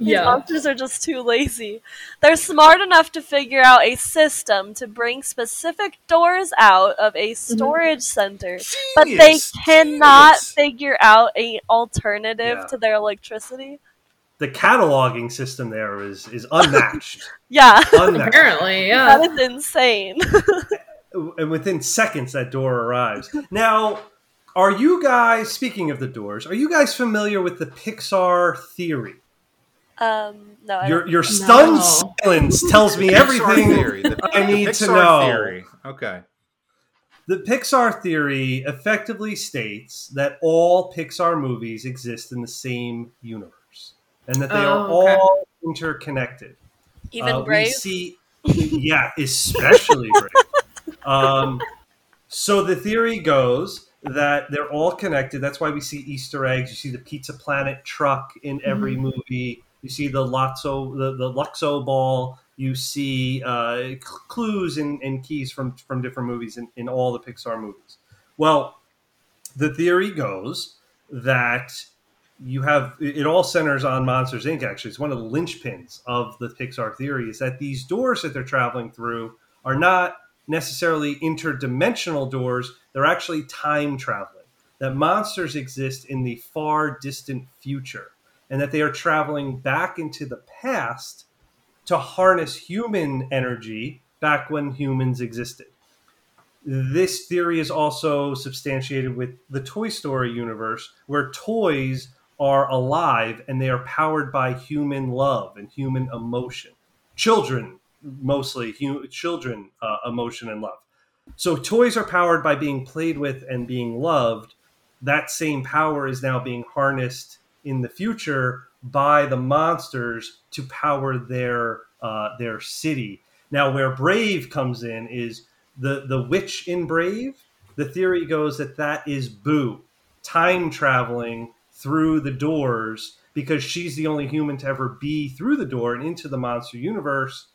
These Yeah. monsters are just too lazy. They're smart enough to figure out a system to bring specific doors out of a mm-hmm. storage center, but they cannot Genius! figure out a alternative Yeah. to their electricity. The cataloging system there is is unmatched. [LAUGHS] Yeah, unmatched. Apparently, yeah. that is insane. [LAUGHS] and within seconds that door arrives. Now, are you guys speaking of the doors? Are you guys familiar with the Pixar theory? Um, no, Your your stunned No. silence tells me everything theory, [LAUGHS] I need to know. Theory. Okay. The Pixar theory effectively states that all Pixar movies exist in the same universe and that they are Oh, okay. all interconnected. even Uh, Brave. see, yeah, especially [LAUGHS] Brave. Um, so the theory goes that they're all connected. That's why we see Easter eggs. You see the Pizza Planet truck in every Mm-hmm. movie. You see the Lotso, the, the Luxo ball. You see uh, clues and, and keys from from different movies in, in all the Pixar movies. Well, the theory goes that you have it all centers on Monsters Inc. Actually, it's one of the linchpins of the Pixar theory is that these doors that they're traveling through are not necessarily interdimensional doors; they're actually time traveling. That monsters exist in the far distant future, and that they are traveling back into the past to harness human energy back when humans existed. This theory is also substantiated with the Toy Story universe, where toys are alive and they are powered by human love and human emotion. Children, mostly hu- children, uh, emotion and love. So toys are powered by being played with and being loved. That same power is now being harnessed in the future by the monsters to power their uh, their city. Now, where Brave comes in is the the witch in Brave. The theory goes that that is Boo, time traveling through the doors because she's the only human to ever be through the door and into the monster universe.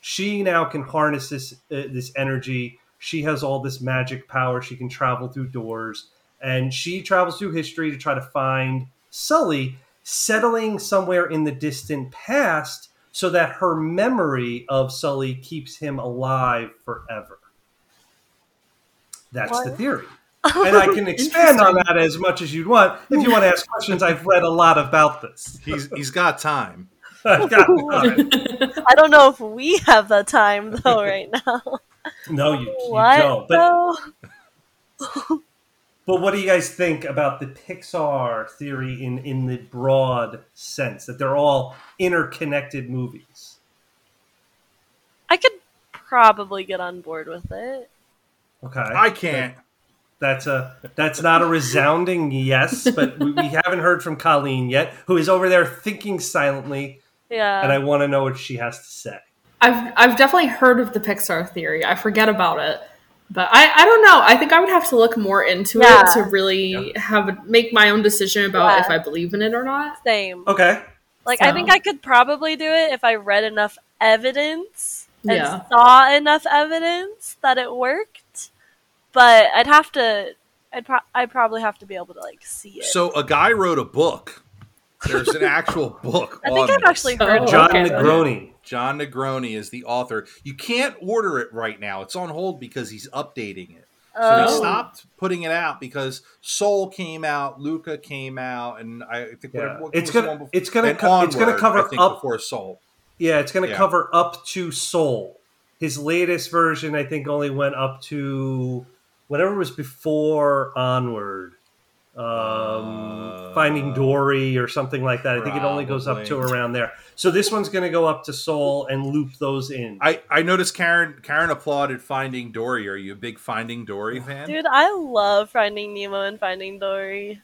She now can harness this uh, this energy. She has all this magic power. She can travel through doors, and she travels through history to try to find Sully, settling somewhere in the distant past, so that her memory of Sully keeps him alive forever. That's the theory. [LAUGHS] And I can expand on that as much as you'd want. If you want to ask questions, I've read a lot about this. [LAUGHS] He's he's got time. [LAUGHS] I've got it. I don't know if we have the time though right now. No, you, you don't. But though? But what do you guys think about the Pixar theory in in the broad sense that they're all interconnected movies? I could probably get on board with it. Okay, I can't. That's a that's not a resounding yes, but we, we haven't heard from Colleen yet, who is over there thinking silently, Yeah. and I want to know what she has to say. I've I've definitely heard of the Pixar theory. I forget about it, but I I don't know. I think I would have to look more into Yeah. it to really have make my own decision about Yeah. if I believe in it or not. Same. Okay. Like I think I could probably do it if I read enough evidence and Yeah. saw enough evidence that it worked. But I'd have to. I'd pro- I'd probably have to be able to like see it. So a guy wrote a book. There's an actual book. I think I've this. actually Oh, heard of Jon okay. Negroni. Jon Negroni is the author. You can't order it right now. It's on hold because he's updating it. So Oh. they stopped putting it out because Soul came out, Luca came out, and I think Yeah. what, what It's gonna- before? it's gonna and co- it's gonna cover I think, up- before Soul. Yeah, it's going to Yeah. cover up to Soul. His latest version, I think, only went up to whatever was before Onward. Um, Uh, Finding Dory or something like that. I think it only goes up to probably. around there. So this one's going to go up to Soul and loop those in. I, I noticed Karen Karen applauded Finding Dory. Are you a big Finding Dory fan? Dude, I love Finding Nemo and Finding Dory.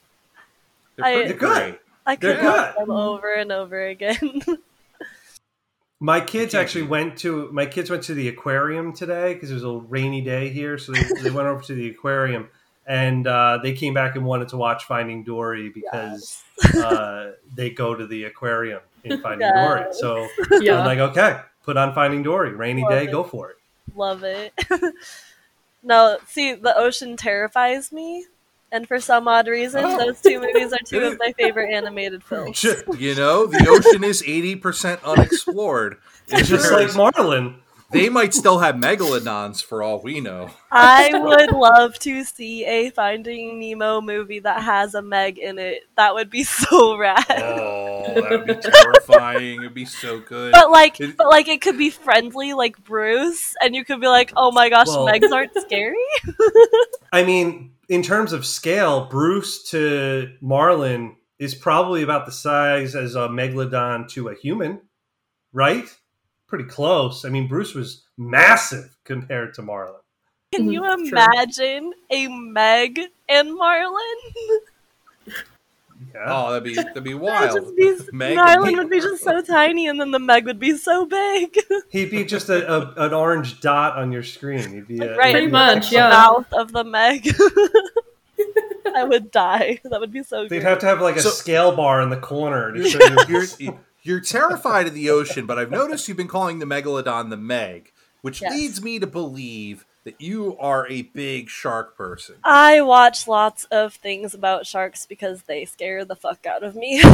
They're I- pretty They're good. I They're could watch them over and over again. [LAUGHS] My kids can't actually went to my kids went to the aquarium today because it was a rainy day here, so they, they went over to the aquarium and uh, they came back and wanted to watch Finding Dory because uh, they go to the aquarium in [LAUGHS] Finding Yes. Dory. So [LAUGHS] Yeah. I'm like, okay, put on Finding Dory, rainy Love day, it. go for it. love it. [LAUGHS] no, see, the ocean terrifies me. And for some odd reason, Oh. those two movies are two of my favorite animated films. You know, the ocean is eighty percent unexplored. it's just like Marlin. They might still have megalodons for all we know. I would love to see a Finding Nemo movie that has a Meg in it. That would be so [LAUGHS] rad. Oh, that would be terrifying. It'd be so good. But like, It- but like, it could be friendly, like Bruce, and you could be like, "Oh my gosh, Well- Megs aren't scary." [LAUGHS] I mean, in terms of scale, Bruce to Marlin is probably about the size as a megalodon to a human, right? Pretty close. I mean, Bruce was massive compared to Marlin. Can you Mhm, true. imagine a Meg and Marlin? Yeah. oh, that'd be that'd be [LAUGHS] That wild. would be, [LAUGHS] Meg Marlin would be just so tiny, and then the Meg would be so big. [LAUGHS] He'd be just a, a an orange dot on your screen. He'd be a, right, Pretty much, yeah. mouth of the Meg. I would die. That would be so They'd good. have to have like a So- scale bar in the corner to show you. You're, you're terrified of the ocean, but I've noticed you've been calling the megalodon the Meg, which Yes. leads me to believe that you are a big shark person. I watch lots of things about sharks because they scare the fuck out of me. [LAUGHS] so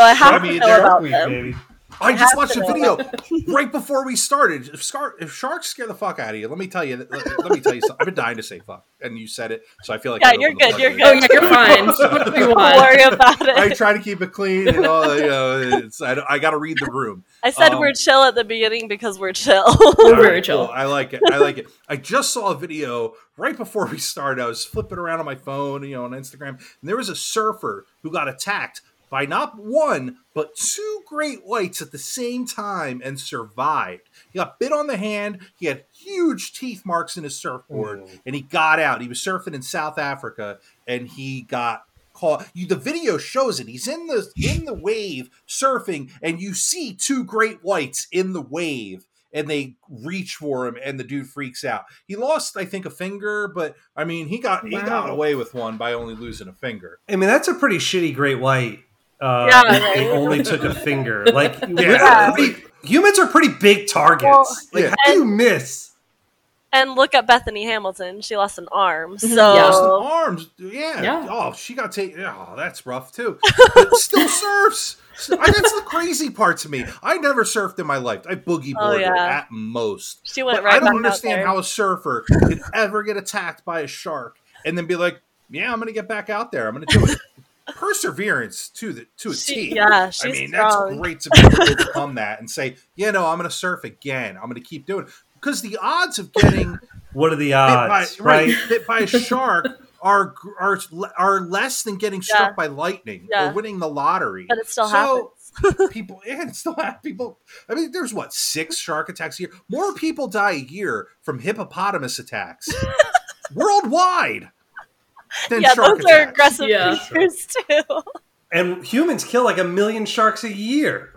I have I to mean, know they're about Sweet, them. baby. I have just watched to a video [LAUGHS] right before we started. If, scar- if sharks scare the fuck out of you, let me tell you. Let, let me tell you something. I've been dying to say fuck, and you said it, so I feel like Yeah, you're good, you're good. Oh yeah, you're fine. So [LAUGHS] what do we Don't want? worry about it. I try to keep it clean, and all. You know, it's, I, I got to read the room. I said Um, we're chill at the beginning because we're chill. [LAUGHS] We're very right, chill. cool. I like it. I like it. I just saw a video right before we started. I was flipping around on my phone, you know, on Instagram, and there was a surfer who got attacked by not one but two great whites at the same time and survived. He got bit on the hand. He had huge teeth marks in his surfboard, Mm. and he got out. He was surfing in South Africa, and he got caught. You, the video shows it. He's in the in the wave surfing, and you see two great whites in the wave and they reach for him and the dude freaks out. He lost, I think, a finger, but I mean he got he got away with one by only losing a finger. I mean, that's a pretty shitty great white. Uh, Yeah, right. They only took a finger. [LAUGHS] Like Yeah. pretty- humans are pretty big targets. Well, like yeah. how do you miss? and look at Bethany Hamilton. She lost an arm. So Yeah. Lost the arms, yeah. Yeah. Oh, she got taken. Oh, that's rough too. But [LAUGHS] still surfs. I- that's the crazy part to me. I never surfed in my life. I boogie Oh, yeah. at most. she went But right I don't back out understand there. how a surfer could ever get attacked by a shark and then be like, "Yeah, I'm going to get back out there. I'm going to do it." [LAUGHS] Perseverance to the to a She- T. yeah, she's I mean, strong. that's great to be able to overcome that and say, "Yeah, no, I'm going to surf again. I'm going to keep doing it." Because the odds of getting [LAUGHS] What are the bit by, odds, right, right? hit by a shark are are are less than getting struck Yeah. by lightning Yeah. or winning the lottery. but it still So, happens. [LAUGHS] people, [LAUGHS] yeah, it still have people. I mean, there's what six shark attacks a year. More people die a year from hippopotamus attacks worldwide than yeah, shark those are aggressive Yeah. creatures too. And humans kill like a million sharks a year.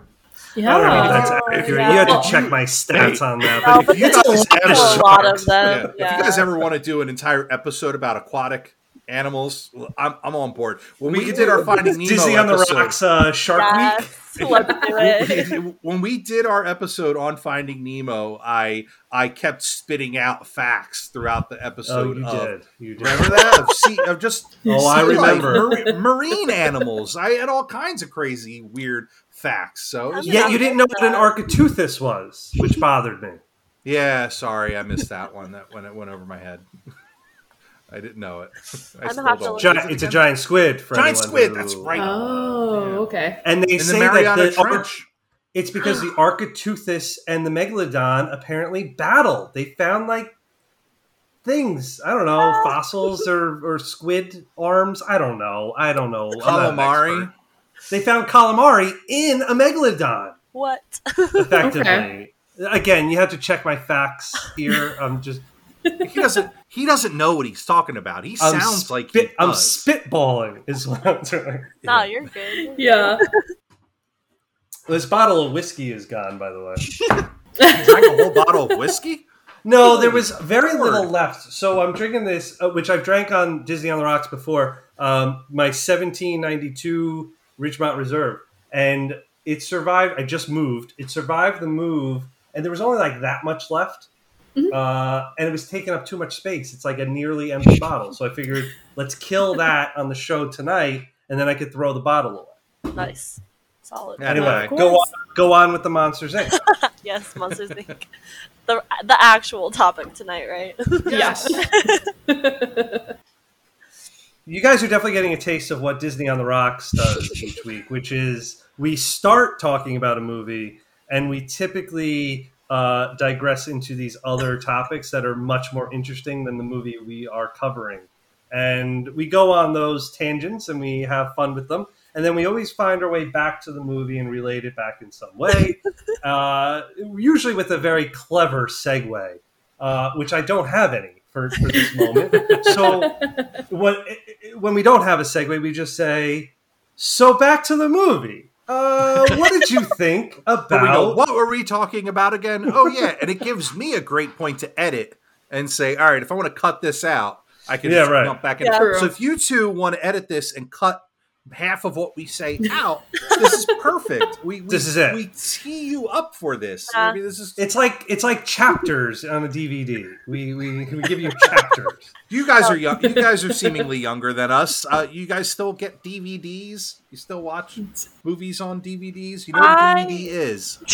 Yeah. I don't know if that's accurate. yeah. You had to check my stats on that. No, But but if you there's guys a lot of Yeah. them. If you guys ever want to do an entire episode about aquatic animals, I'm, I'm on board. When we, We did our Finding Nemo Disney on the episode, Rocks uh, Shark Week. yes, let's do [LAUGHS] it. when we did our episode on Finding Nemo, I I kept spitting out facts throughout the episode. Oh, episode. you of, did. You did. Remember that of, sea, of [LAUGHS] just Oh, I sea life, remember. mar- marine animals. I had all kinds of crazy, weird facts. So it was- Yet you didn't know what an Architeuthis was, which bothered me. yeah, sorry, I missed that one. That when it went over my head. I didn't know it. [LAUGHS] I I'm still have to don't. look Gi- it's a giant squid. For Giant anyone squid, who- that's right. Oh, oh Yeah. okay. And they in the say Mariana that the Arch- it's because the Architeuthis and the Megalodon apparently battle. They found like things. I don't know, fossils or, or squid arms. I don't know. I don't know. I'm not an Calamari. expert. They found calamari in a megalodon. What? Effectively. [LAUGHS] Again, you have to check my facts here. I'm just He doesn't. He doesn't know what he's talking about. He I'm sounds like he spit, I'm does. spitballing. Is what I'm doing. No, you're good. Yeah. [LAUGHS] This bottle of whiskey is gone, by the way. [LAUGHS] He drank a whole bottle of whiskey. No, there was very Lord. little left. So I'm drinking this, uh, which I've drank on Disney on the Rocks before. Um, my 1792 Ridgemont Reserve, and it survived. I just moved. It survived the move, and there was only like that much left, uh, and it was taking up too much space. It's like a nearly empty [LAUGHS] bottle. So I figured, let's kill that on the show tonight, and then I could throw the bottle away. Nice. Solid. Yeah, Anyway, go on, go on with the Monsters Inc. [LAUGHS] Yes, Monsters Inc. The the actual topic tonight, right? [LAUGHS] Yes. you guys are definitely getting a taste of what Disney on the Rocks does each week, which is we start talking about a movie and we typically uh, digress into these other topics that are much more interesting than the movie we are covering. And we go on those tangents and we have fun with them. And then we always find our way back to the movie and relate it back in some way, [LAUGHS] uh, usually with a very clever segue, uh, which I don't have any for, for this moment. So [LAUGHS] when when we don't have a segue, we just say, "So back to the movie. Uh, what did you think [LAUGHS] But we go, about?" what were we talking about again? Oh yeah, and it gives me a great point to edit and say, all right, if I want to cut this out, I can Yeah, just right. jump back in. Yeah. So if you two want to edit this and cut half of what we say [LAUGHS] out, this is perfect. We, we This is it. We tee you up for this. Yeah. I mean, this is It's like it's like chapters on a DVD. We we, we give you chapters. you guys are young. You guys are seemingly younger than us. Uh, you guys still get DVDs. You still watch movies on DVDs. You know what a I- DVD is. [LAUGHS]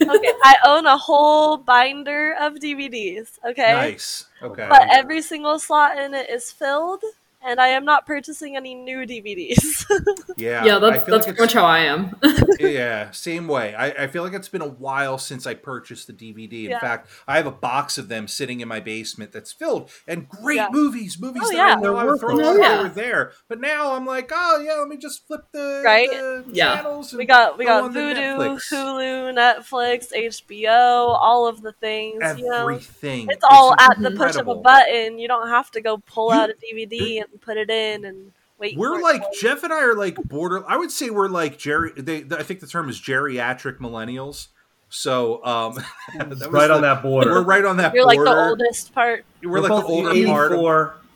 okay, I own a whole binder of DVDs. Okay, Nice. Okay. but every single slot in it is filled, and I am not purchasing any new DVDs. [LAUGHS] yeah. Yeah, that's that's like pretty much how I am. [LAUGHS] yeah, same way. I, I feel like it's been a while since I purchased the DVD. In Yeah. fact, I have a box of them sitting in my basement that's filled and great Yeah. movies, movies Oh, that yeah. I know I would throw Oh, yeah. were there. But now I'm like, oh yeah, let me just flip the, Right? the Yeah. channels. We got we go got on to Vudu, Netflix. Hulu, Netflix, HBO, all of the things. You know, everything. it's all at the push of a button. You don't have to go pull You- out a DVD and put it in and wait. We're like to- Jeff and I are like border. I would say we're like Jerry. They, I think the term is geriatric millennials. So um, [LAUGHS] that was right on the- that border. We're right on that You're like the oldest part. We're, like the both older 84. part.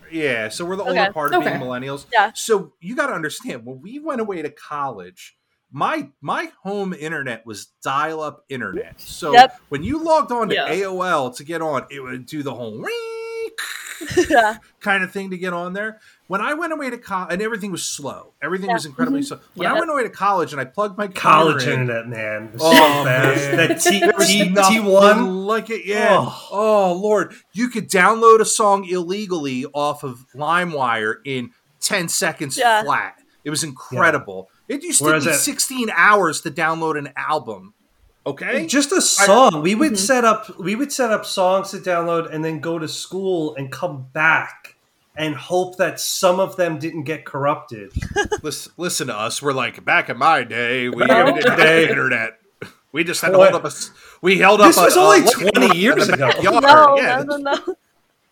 Of, Yeah, so we're the older part of Okay. being millennials. Yeah. So you got to understand when we went away to college, my my home internet was dial up internet. So Yep. when you logged on to Yeah. AOL to get on, it would do the whole ring [LAUGHS] yeah. kind of thing to get on there. When I went away to college, and everything was slow. Everything Yeah. was incredibly mm-hmm. slow. When I went away to college and I plugged my College computer in, internet, man. Oh, so man. [LAUGHS] That T T one. like it. Yeah. Oh. Oh. Lord, you could download a song illegally off of LimeWire in ten seconds Yeah. flat. It was incredible. It used to Whereas be at- sixteen hours to download an album. Okay. Just a song. we would Mhm. set up. We would set up songs to download, and then go to school and come back and hope that some of them didn't get corrupted. [LAUGHS] listen, listen to us. We're like back in my day. We Back didn't have the internet. We just had to hold up a. We held up. This a, was a only looking 20 years ago. No, yeah, no, no, no,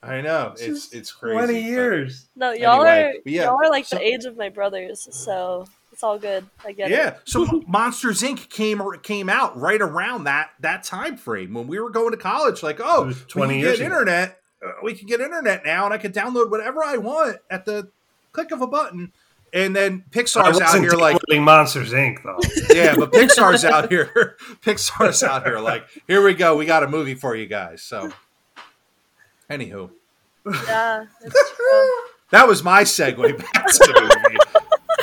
I know. It's it's crazy. Twenty years. no. Y'all Anyway, are yeah, y'all are like so- the age of my brothers, so It's all good. I get it. Yeah. So Monsters Inc. came came out right around that that time frame when we were going to college. Like, oh, It was we 20 can years get ago. internet. Uh, we can get internet now, and I can download whatever I want at the click of a button. And then Pixar's out here like, Monsters Inc. though. [LAUGHS] yeah, but Pixar's out here. [LAUGHS] Pixar's out here like, here we go. We got a movie for you guys. So, anywho, Yeah, it's [LAUGHS] true. that was my segue back to the movie.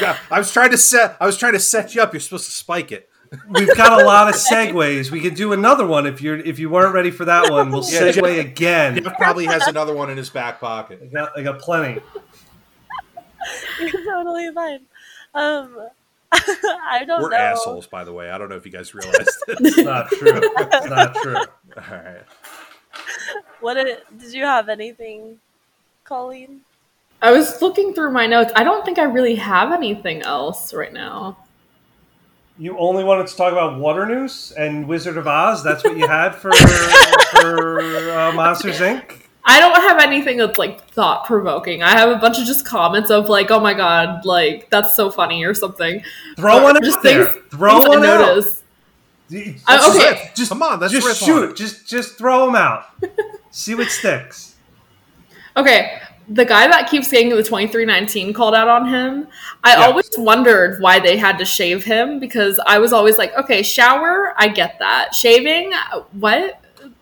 Yeah, I was trying to set. I was trying to set you up. You're supposed to spike it. We've got a lot of segues. We could do another one if you're if you weren't ready for that one. We'll [LAUGHS] Yeah, segue again. Jeff probably has another one in his back pocket. I got, I got plenty. You're totally fine. Um, [LAUGHS] I don't We're know. assholes, by the way. I don't know if you guys realized [LAUGHS] it. It's not true. It's not true. All right. What did, did you have anything, Colleen? I was looking through my notes. I don't think I really have anything else right now. You only wanted to talk about Waternoose and Wizard of Oz. That's what you [LAUGHS] had for for uh, Monsters Inc. I don't have anything that's like thought provoking. I have a bunch of just comments of like, "Oh my god, like that's so funny" or something. Throw one Just out there. Throw Things I one out. notice. Uh, okay. just Come on, let's just shoot. on. Just just throw them out. [LAUGHS] See what sticks. Okay, the guy that keeps getting the 2319 called out on him, I Yeah. always wondered why they had to shave him because I was always like, okay, shower, I get that. Shaving, what?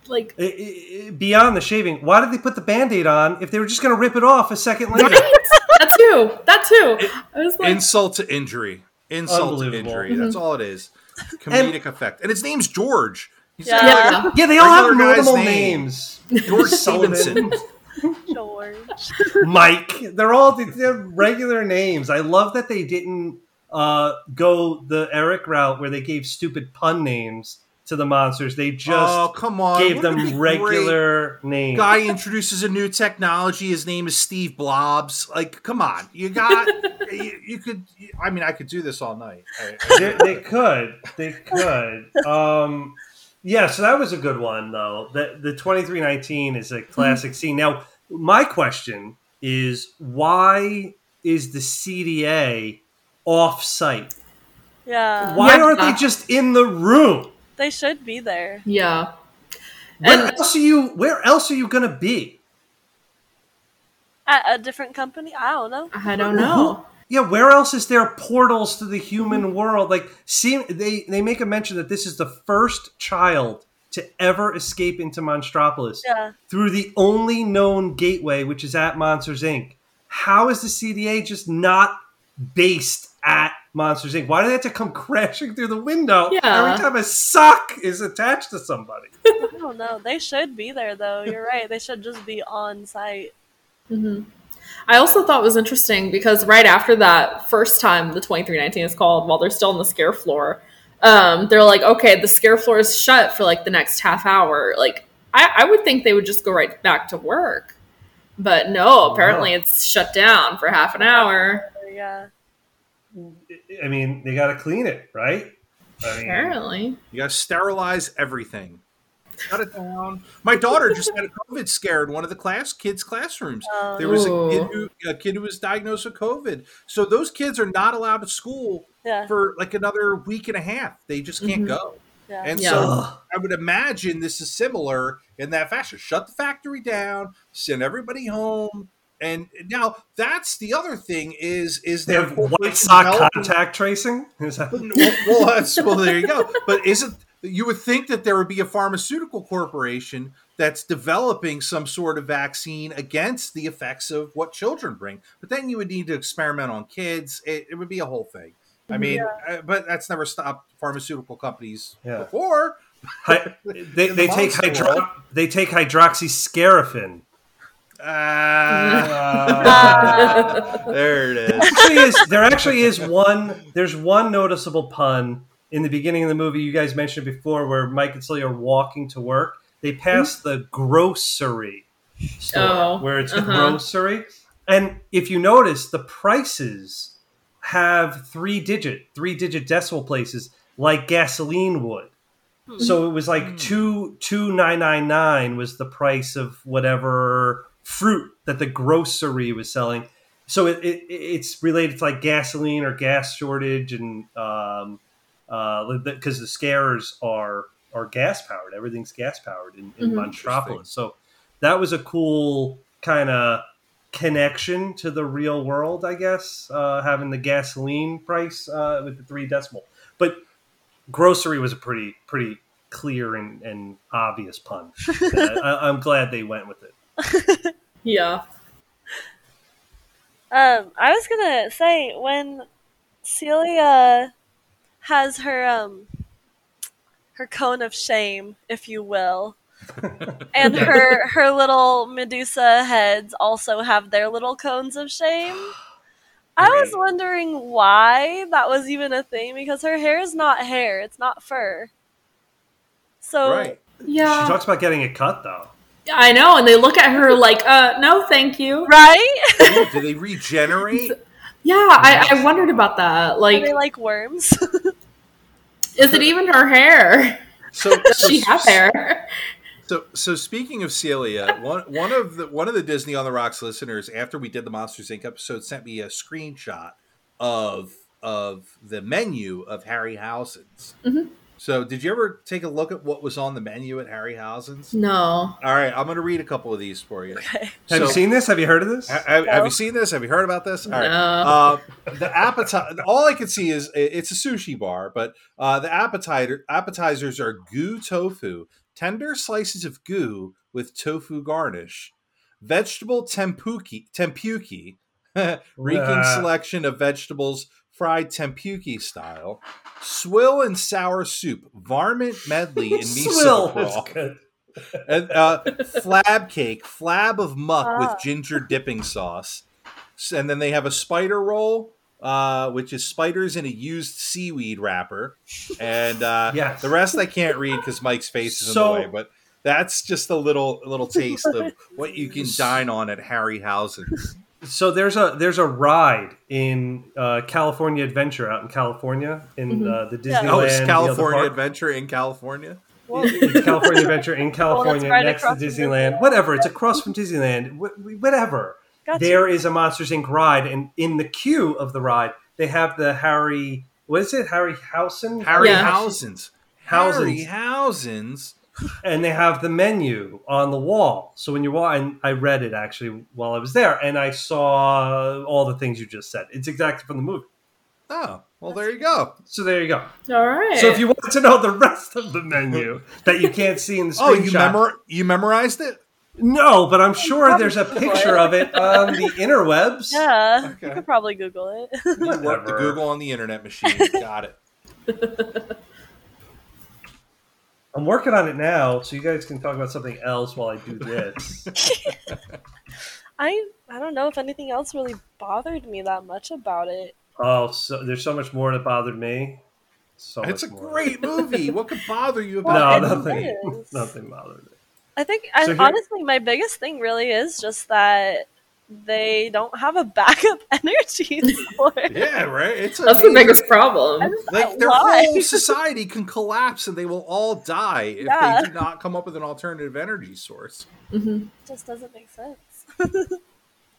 Like, Beyond the shaving, why did they put the band-aid on if they were just going to rip it off a second later? that too, that too. I was like, Insult to injury. Insult to Unbelievable. injury. Mm-hmm. That's all it is. Comedic effect. And his name's George. He's Yeah. yeah. Yeah, they all have normal name. names. George [LAUGHS] Sullivan. Stevenson. George. Mike. [LAUGHS] They're all they're regular names. I love that they didn't uh, go the Eric route where they gave stupid pun names to the monsters. They just oh, come on. gave Wouldn't it be them great? regular names. Guy introduces a new technology. His name is Steve Blobs. Like, come on. You got, you, you could, I mean, I could do this all night. I- I- they, they could. They could. Um, yeah, so that was a good one, though. The, the 2319 is a classic scene. Now, my question is why is the CDA off site? Yeah. Why Yeah. aren't they just in the room? They should be there. yeah. Where And- else are you? Where else are you going to be? At a different company? I don't know. I don't know. Yeah, where else is there portals to the human world? Like, see, they they make a mention that this is the first child to ever escape into Monstropolis Yeah. through the only known gateway, which is at Monsters Inc. How is the CDA just not based at Monsters Inc? Why do they have to come [LAUGHS] crashing through the window Yeah. every time a sock is attached to somebody? [LAUGHS] I don't know. They should be there though. You're right. They should just be on site. hmm I also thought it was interesting because right after that first time the 2319 is called, while they're still on the scare floor, um, they're like, okay, the scare floor is shut for like the next half hour. Like, I, I would think they would just go right back to work. But no, apparently it's shut down for half an hour. Yeah. I mean, they got to clean it, right? I mean, Apparently. You got to sterilize everything. Shut it down. My daughter just had a COVID scare in one of the class kids' classrooms. Oh, There was a kid, who, a kid who was diagnosed with COVID. So those kids are not allowed to school Yeah. for like another week and a half. They just can't Mhm. go. Yeah. And Yeah. so Ugh. I would imagine this is similar in that fashion. Shut the factory down, send everybody home. And now that's the other thing is is they there white sock contact tracing. Is that- well, well, that's, well, there you go. But isn't you would think that there would be a pharmaceutical corporation that's developing some sort of vaccine against the effects of what children bring, but then you would need to experiment on kids. It, it would be a whole thing. I mean, uh, but that's never stopped pharmaceutical companies Yeah. before. Hy- [LAUGHS] they, In they take monster hydro- they take hydroxyscaraffin. Ah, [LAUGHS] there it is. actually is there actually is one there's one noticeable pun in the beginning of the movie you guys mentioned before where Mike and Celia are walking to work. They pass the grocery store Oh, where it's uh-huh. grocery. And if you notice, the prices have three digit, three digit decimal places like gasoline would. So it was like two two nine nine nine was the price of whatever fruit that the grocery was selling. so it, it it's related to like gasoline or gas shortage and um uh because the scares are are gas powered. Everything's gas powered in, in Mhm. Monstropolis so that was a cool kind of connection to the real world i guess uh having the gasoline price uh with the three decimal. But grocery was a pretty pretty clear and, and obvious pun [LAUGHS] I, i'm glad they went with it. [LAUGHS] Yeah. Um, I was gonna say when Celia has her um her cone of shame, if you will, and [LAUGHS] her her little Medusa heads also have their little cones of shame. I was wondering why that was even a thing because her hair is not hair; it's not fur. So Right. Yeah. she talks about getting it cut though I know, and they look at her like, uh, no, thank you. right? [LAUGHS] [LAUGHS] Ooh, do they regenerate? Yeah, I, I wondered about that. Are Like, they like worms? Is it even her hair? So, [LAUGHS] Does so she have hair? So, so speaking of Celia, one one of the one of the Disney on the Rocks listeners, after we did the Monsters Inc. episode, sent me a screenshot of of the menu of Harryhausen's. Mhm. So, did you ever take a look at what was on the menu at Harryhausen's? No. All right, I'm going to read a couple of these for you. okay. have you seen this have you heard of this Ha- Have, have you seen this? Have you heard about this? All right. No. Uh, the appetizer. All I can see is it's a sushi bar, but uh, the appetizer appetizers are goo tofu, tender slices of goo with tofu garnish, vegetable tempuki, tempuki, [LAUGHS] reeking Ah. selection of vegetables fried tempuki style, swill and sour soup, varmint medley and [LAUGHS] miso Swill is broth good. [LAUGHS] and uh, flab cake, flab of muck Ah. with ginger dipping sauce, and then they have a spider roll, uh, which is spiders in a used seaweed wrapper, and uh, Yes. the rest I can't read because Mike's face is So- in the way, but. That's just a little little taste of [LAUGHS] what you can dine on at Harryhausen's. So there's a there's a ride in uh, California Adventure out in California in uh, the Disneyland. Yeah. Oh, it's you know, the [LAUGHS] California. Adventure in California. It's California Adventure in California right next to Disneyland. Disneyland. Whatever, it's across from Disneyland. Wh- Whatever. gotcha. There is a Monsters Inc. ride, and in the queue of the ride, they have the Harry. What is it? harry housen Harryhausen. Harryhausen's. Houses. Harryhausen's. And they have the menu on the wall. So when you walk, and I read it actually while I was there, and I saw all the things you just said. It's exactly from the movie. Oh, well, there you go. So there you go. All right. So if you want to know the rest of the menu [LAUGHS] that you can't see in the Oh, you screenshot, memor- you memorized it? no, but I'm sure there's a picture of it on the [LAUGHS] interwebs. yeah, you could probably Google it. You work the Google on the internet machine. Got it. [LAUGHS] I'm working on it now, so you guys can talk about something else while I do this. [LAUGHS] [LAUGHS] I I don't know if anything else really bothered me that much about it. oh, so there's so much more that bothered me. So It's a more. great movie. What could bother you [LAUGHS] No, about Well, it? nothing. is. Nothing bothered me. I think I, here- honestly my biggest thing really is just that they don't have a backup [LAUGHS] energy [LAUGHS] source. Yeah, right. It's a That's the biggest problem. Like their Why? whole [LAUGHS] society can collapse and they will all die if Yeah. they do not come up with an alternative energy source. Mm-hmm. just doesn't make sense.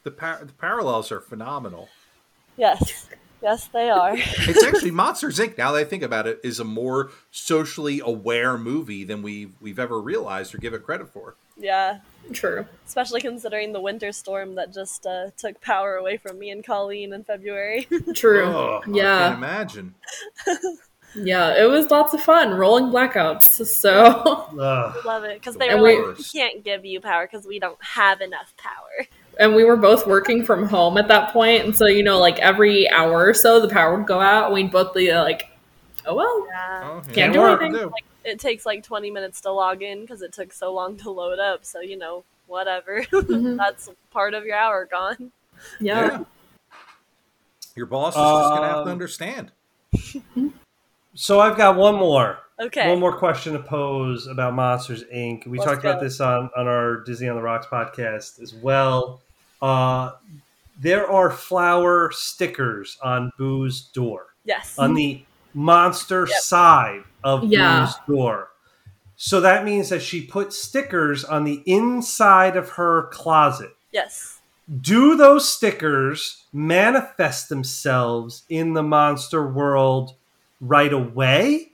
The, par- the parallels are phenomenal. yes. Yes, they are. It's actually Monsters Inc. Now that I think about it, is a more socially aware movie than we've we've ever realized or give it credit for. Yeah. True. Especially considering the winter storm that just uh, took power away from me and Colleen in February. [LAUGHS] True. Oh, I can't yeah. imagine. [LAUGHS] Yeah. It was lots of fun rolling blackouts. So [LAUGHS] Ugh. Love it because they The were like, "We can't give you power because we don't have enough power." and we were both working from home at that point, and so you know, like every hour or so, the power would go out. and We'd both be like, "Oh well." Yeah. Oh, yeah. Can't do anything. to It takes like 20 minutes to log in because it took so long to load up. So you know, whatever. [LAUGHS] Mhm. That's part of your hour gone. Yeah. Yeah. Your boss is just going to have to Um, understand. [LAUGHS] So I've got one more. Okay. One more question to pose about Monsters Inc. We Let's talked about this on, on our Disney on the Rocks podcast as well. Uh, there are flower stickers on Boo's door, Yes. on the monster Yep. side of Yeah. Boo's door. So that means that she put stickers on the inside of her closet. yes. do those stickers manifest themselves in the monster world right away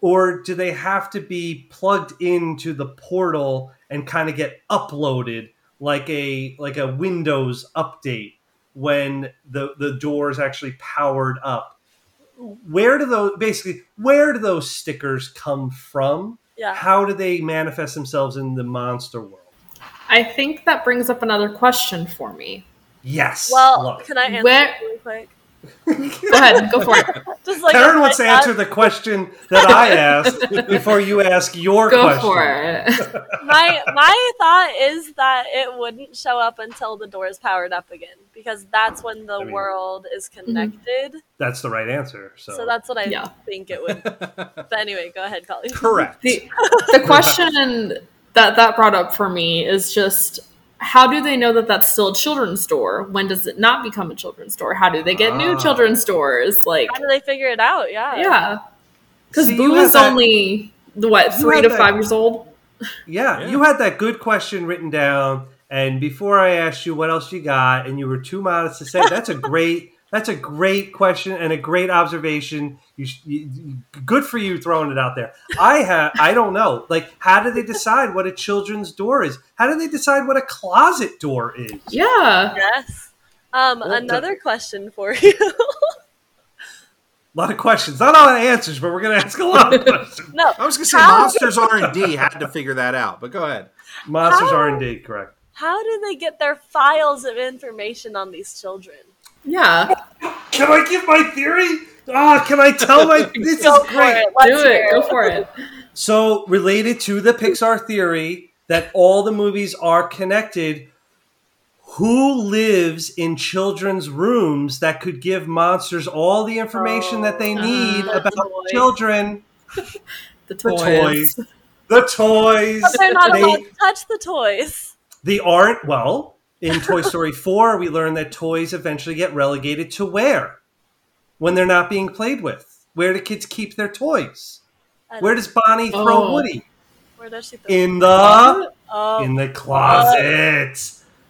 or do they have to be plugged into the portal and kind of get uploaded like a like a windows update when the the door is actually powered up where do those basically where do those stickers come from Yeah. how do they manifest themselves in the monster world I think that brings up another question for me. yes Well, love can I answer Where- it really quick? Go ahead, go for it. [LAUGHS] Just like Karen wants to heads answer the question that I [LAUGHS] asked before you ask your Go question. for it. [LAUGHS] my my thought is that it wouldn't show up until the door is powered up again because that's when the I mean- world is mhm. connected. That's the right answer. So, So that's what I Yeah. think it would. But anyway, go ahead, Colleen. Correct. The, the question that that brought up for me is just how do they know that that's still a children's store? When does it not become a children's store? How do they get new Ah. children's stores? Like, How do they figure it out? Yeah. yeah, because See, Boo is that- only what You three to that- five years old. yeah, Yeah. you had that good question written down, and before I asked you what else you got, and you were too modest to say that's a great. That's a great question and a great observation. You, you, you- good for you throwing it out there. I have, I don't know. Like, how do they decide what a children's door is? How do they decide what a closet door is? Yeah, Yes. Um, Well, another question for you. A [LAUGHS] lot of questions, not a lot of answers, but we're going to ask a lot of [LAUGHS] questions. no. I was gonna say How- Monsters R and D had to figure that out, but go ahead. Monsters R and D, correct. How do they get their files of information on these children? Yeah. Can I give my theory? Ah, can I tell my? [LAUGHS] This is for great. it. Let's Do hear it. Go for it. So, related to the Pixar theory that all the movies are connected, who lives in children's rooms that could give monsters all the information that they need Uh, about toys. children? The [LAUGHS] The toys. toys. The toys. But they're not They- allowed to touch the toys. They aren't, well, in Toy [LAUGHS] Story 4, we learn that toys eventually get relegated to where? When they're not being played with. Where do kids keep their toys? Where does Bonnie throw Oh. Woody? Where does she? Throw In the oh, in the closet.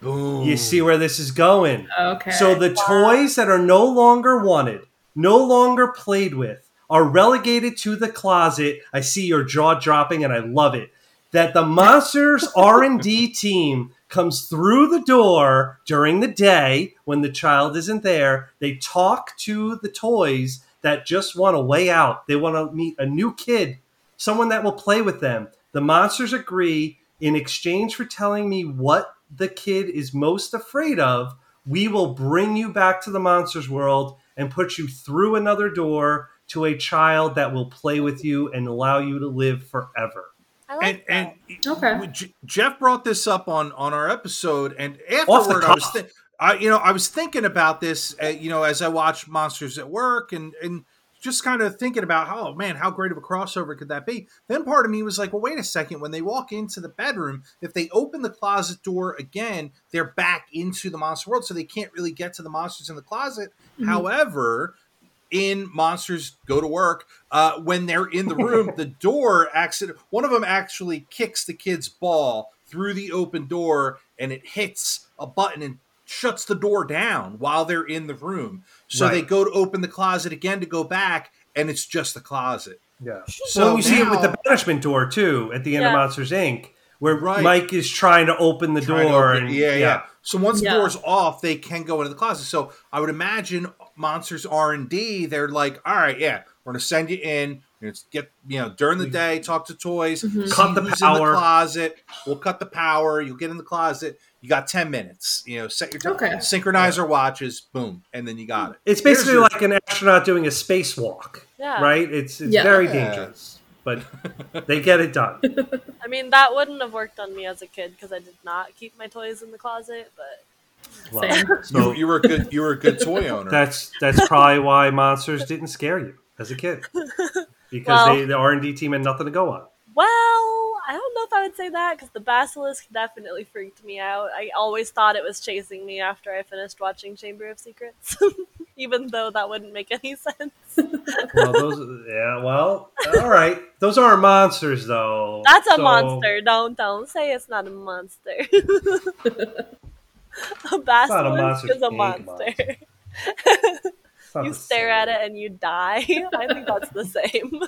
Boom. You see where this is going. Okay. So the toys that are no longer wanted, no longer played with, are relegated to the closet. I see your jaw dropping and I love it. That the Monsters R&D team comes through the door during the day when the child isn't there. They talk to the toys that just want a way out. They want to meet a new kid, someone that will play with them. The monsters agree in exchange for telling me what the kid is most afraid of, we will bring you back to the monsters world and put you through another door to a child that will play with you and allow you to live forever. I like and that. and Okay. J- Jeff brought this up on on our episode, and Off afterward, I was cuff. thi- I you know I was thinking about this, uh, you know, as I watched Monsters at Work, and and just kind of thinking about, oh man, how great of a crossover could that be? Then part of me was like, well, wait a second. When they walk into the bedroom, if they open the closet door again, they're back into the monster world, so they can't really get to the monsters in the closet. However, in Monsters Go to Work, uh, when they're in the room, [LAUGHS] the door accident. One of them actually kicks the kid's ball through the open door, and it hits a button and shuts the door down while they're in the room. So Right. they go to open the closet again to go back, and it's just the closet. Yeah. So well, you see it with the banishment door too at the end of Monsters Inc., where Right. Mike is trying to open the trying door. open- and, yeah, yeah, So once Yeah. the door's off, they can go into the closet. So I would imagine Monsters R and D. They're like, all right, yeah, we're gonna send you in. We're get you know during the day, talk to toys, Mhm. Cut the who's in the power. closet. We'll cut the power. You'll get in the closet. You got ten minutes. You know, set your time. Okay. Synchronizer watches. Boom, and then you got it. It's Here's basically your- like an astronaut doing a spacewalk, yeah. right? It's it's Yeah. very Yeah. dangerous, but [LAUGHS] they get it done. [LAUGHS] I mean, that wouldn't have worked on me as a kid because I did not keep my toys in the closet. But Well, You, so you were a good. You were a good toy [LAUGHS] owner. that's that's probably why monsters didn't scare you as a kid [LAUGHS] because Well- they, the R and D team had nothing to go on. well, I don't know if I would say that because the basilisk definitely freaked me out. I always thought it was chasing me after I finished watching Chamber of Secrets, [LAUGHS] even though that wouldn't make any sense. Well, those yeah, well, all right. Those aren't monsters though. That's a So- monster. Don't don't say it's not a monster. A not a basilisk is a monster. monster. [LAUGHS] You the stare at it and you die. [LAUGHS] I think that's the same.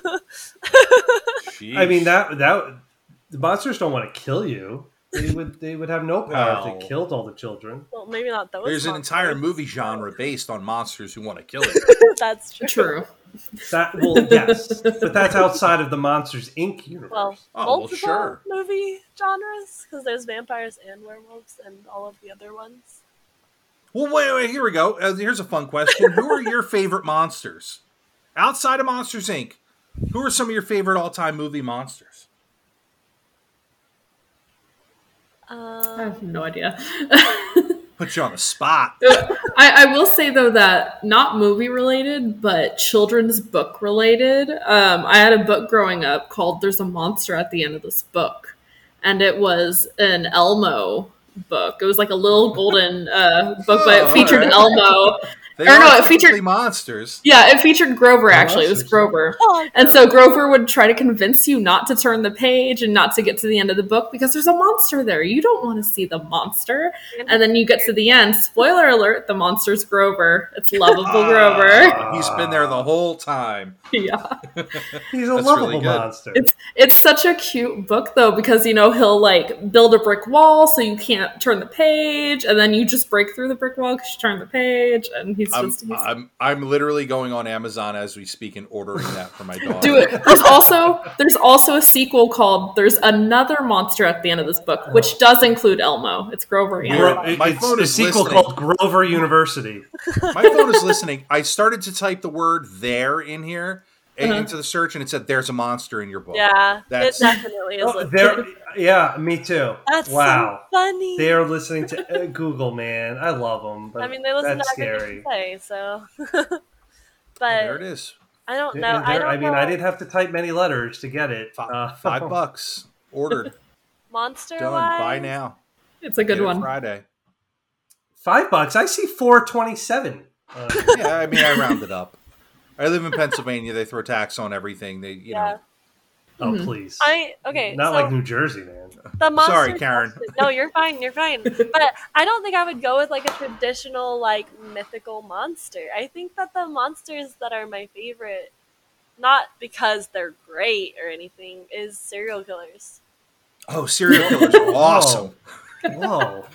[LAUGHS] I mean that that the monsters don't want to kill you. They would they would have no power if Well. they killed all the children. well, maybe not those. There's an entire movie genre based on monsters who want to kill it. [LAUGHS] that's true. True. That well, yes, but that's outside of the Monsters Inc. universe. Well, Oh, well, multiple sure. movie genres because there's vampires and werewolves and all of the other ones. Well, wait, wait, here we go. Uh, here's a fun question. who are your favorite monsters? Outside of Monsters Inc., who are some of your favorite all time movie monsters? I Um, have no idea. [LAUGHS] Put you on the spot. [LAUGHS] I, I will say though that not movie related, but children's book related. Um, I had a book growing up called "There's a Monster at the End of this Book," and it was an Elmo book. It was like a little golden uh, book, but Oh, it featured alright. Elmo. [LAUGHS] They Or no, it featured- monsters. Yeah, it featured Grover. Oh, Actually, it was Grover. oh, And so Grover would try to convince you not to turn the page and not to get to the end of the book because there's a monster there. You don't want to see the monster. And then you get to the end. Spoiler alert: the monster's Grover. It's [LAUGHS] lovable Grover. Ah, He's been there the whole time. [LAUGHS] yeah, [LAUGHS] He's a That's lovable really monster. it's it's such a cute book though because you know he'll like build a brick wall so you can't turn the page, and then you just break through the brick wall because you turn the page, and he's I'm, just he's, I'm I'm literally going on Amazon as we speak and ordering that for my [LAUGHS] daughter. do it. There's also there's also a sequel called "There's Another Monster" at the end of this book, which does include Elmo. It's Grover and Gro- Gro- My it's phone a sequel listening. called Grover University. [LAUGHS] My phone is listening. I started to type the word "there" in here a- Uh-huh. into the search, and it said, "There's a monster in your book." yeah, That's- it definitely is. Oh, listed. They're, yeah, me too. That's wow. so funny. They are listening to uh, Google, man. I love them. But I mean, they listen that's to everything scary. you say, so. [LAUGHS] Oh, there it is. I don't And know. I don't I mean, know. I didn't have to type many letters to get it. Five, Uh, five [LAUGHS] bucks ordered Monster done. wise. Buy now. it's a good Get it one. Friday. Five bucks. I see four twenty-seven. Uh, [LAUGHS] Yeah, I mean, I rounded up. I live in Pennsylvania. They throw tax on everything. They, you Yeah. know. Oh, Mhm. please. I okay. Not so like New Jersey, man. the monster. Sorry, Karen. No, you're fine. You're fine. [LAUGHS] But I don't think I would go with like a traditional like mythical monster. I think that the monsters that are my favorite, not because they're great or anything, is serial killers. Oh, serial killers are [LAUGHS] awesome. Whoa.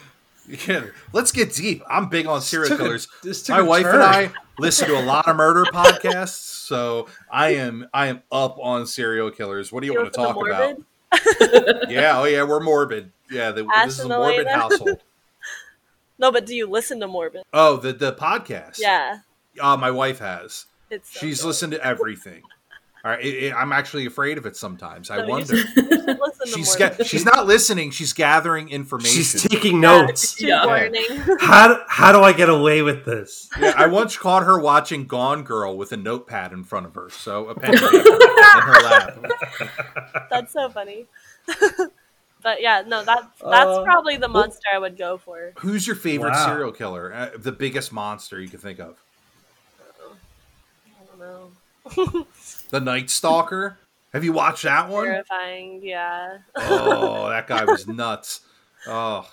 Yeah, let's get deep. I'm big on serial Took a- killers. My wife turn. and I listen to a lot of murder podcasts, so I am I am up on serial killers. What do you, You want to talk about? [LAUGHS] Yeah, oh yeah, we're morbid. Yeah, the, this is a morbid household. [LAUGHS] No, but do you listen to Morbid? Oh, the the podcast. Yeah, uh, my wife has. it's. So She's good. listened to everything. All right, it, it- I'm actually afraid of it sometimes. I No, wonder. should- you should listen to She's ga- she's not listening. She's gathering information. She's taking notes. She's Yeah. [LAUGHS] How do, how do I get away with this? Yeah, I once caught her watching Gone Girl with a notepad in front of her, so a [LAUGHS] pen in her lap. [LAUGHS] That's so funny. but yeah, no, that's that's Uh, probably the monster I would go for. Who's your favorite Wow. serial killer? Uh, the biggest monster you can think of? I don't know. [LAUGHS] The Night Stalker. Have you watched that one? Terrifying, yeah. Oh, that guy was [LAUGHS] nuts. Oh,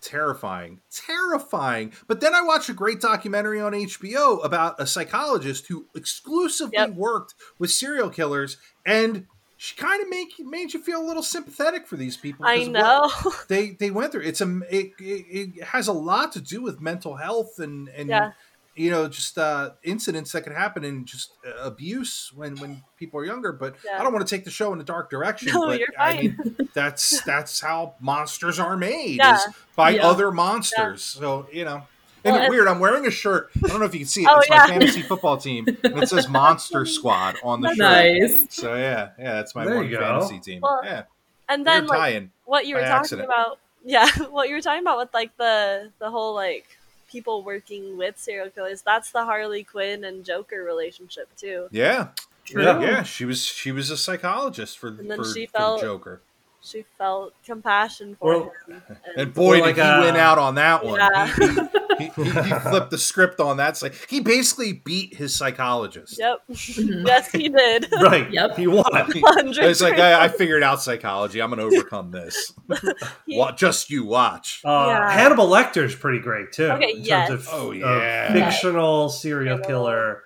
terrifying, terrifying. But then I watched a great documentary on HBO about a psychologist who exclusively Yep. worked with serial killers, and she kind of make made you feel a little sympathetic for these people. I know. they they went through. It's a it, it, it has a lot to do with mental health and and Yeah. You know just uh, incidents that could happen and just uh, abuse when when people are younger. But Yeah. I don't want to take the show in a dark direction. No, but you're I mean, that's that's how monsters are made Yeah. is by Yeah. other monsters. So you know. And Well, and- weird, I'm wearing a shirt. I don't know if you can see it. Oh, it's yeah. my fantasy football team, and it says Monster [LAUGHS] Squad on the shirt. Nice. So yeah, yeah, that's my There one fantasy team. Well, yeah, And then then like what you were talking accident. about yeah, [LAUGHS] what you were talking about with like the the whole like people working with serial killers, that's the Harley Quinn and Joker relationship too. Yeah, True. Yeah. yeah. She was she was a psychologist for, And then for, she felt- the Joker, She felt compassion for Well, him. and boy, Or did like he a- win out on that one. Yeah. He, he, he, he, he [LAUGHS] flipped the script on that. Like he basically beat his psychologist. Yep. [LAUGHS] Mhm. yes, he did. [LAUGHS] right. Yep. He won. It's like I, I figured out psychology. I'm going to overcome this. He- just you watch. Uh, Yeah. Hannibal Lecter's pretty great too. Okay, in terms of, Oh, yeah. fictional serial killer.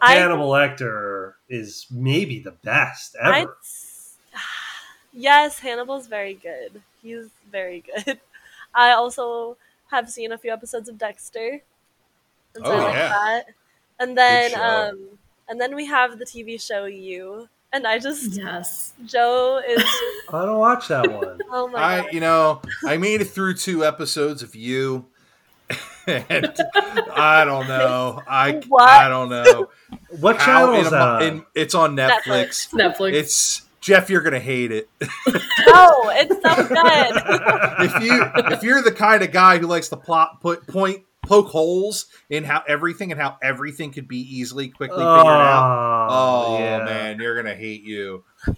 I, Hannibal Lecter is maybe the best ever. I, yes, Hannibal's very good. He's very good. [LAUGHS] I also have seen a few episodes of Dexter. And so Oh, I like yeah. that. And then um and then we have the TV show You. And I just Yes. Joe is [LAUGHS] I don't watch that one. [LAUGHS] oh my I, god. you know, I made it through two episodes of you, and I don't know. I What? I don't know. What channel is a that? on? in- it's on Netflix. Netflix. It's Jeff. You're gonna hate it [LAUGHS] No, it's so good. [LAUGHS] if you if you're the kind of guy who likes to plot put point poke holes in how everything and how everything could be easily quickly figured out. Oh yeah. man, you're gonna hate you. [LAUGHS]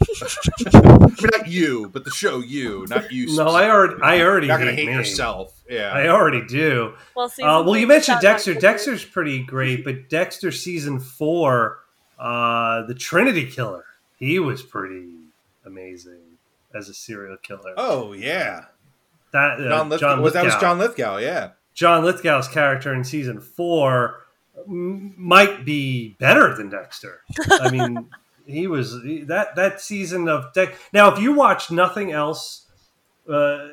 Not you, but the show you, not you. No, I already, I already You're not gonna hate, hate me. yourself. Yeah. I already do. Well, season Uh, well, you mentioned Dexter. Dexter's pretty great, but Dexter season four, uh, the Trinity Killer, he was pretty amazing as a serial killer. oh yeah. that uh, John Lithgow. was that was John Lithgow? Yeah. John Lithgow's character in season four m- might be better than Dexter. I mean, [LAUGHS] he was that that season of Dexter. Now, if you watch nothing else, uh,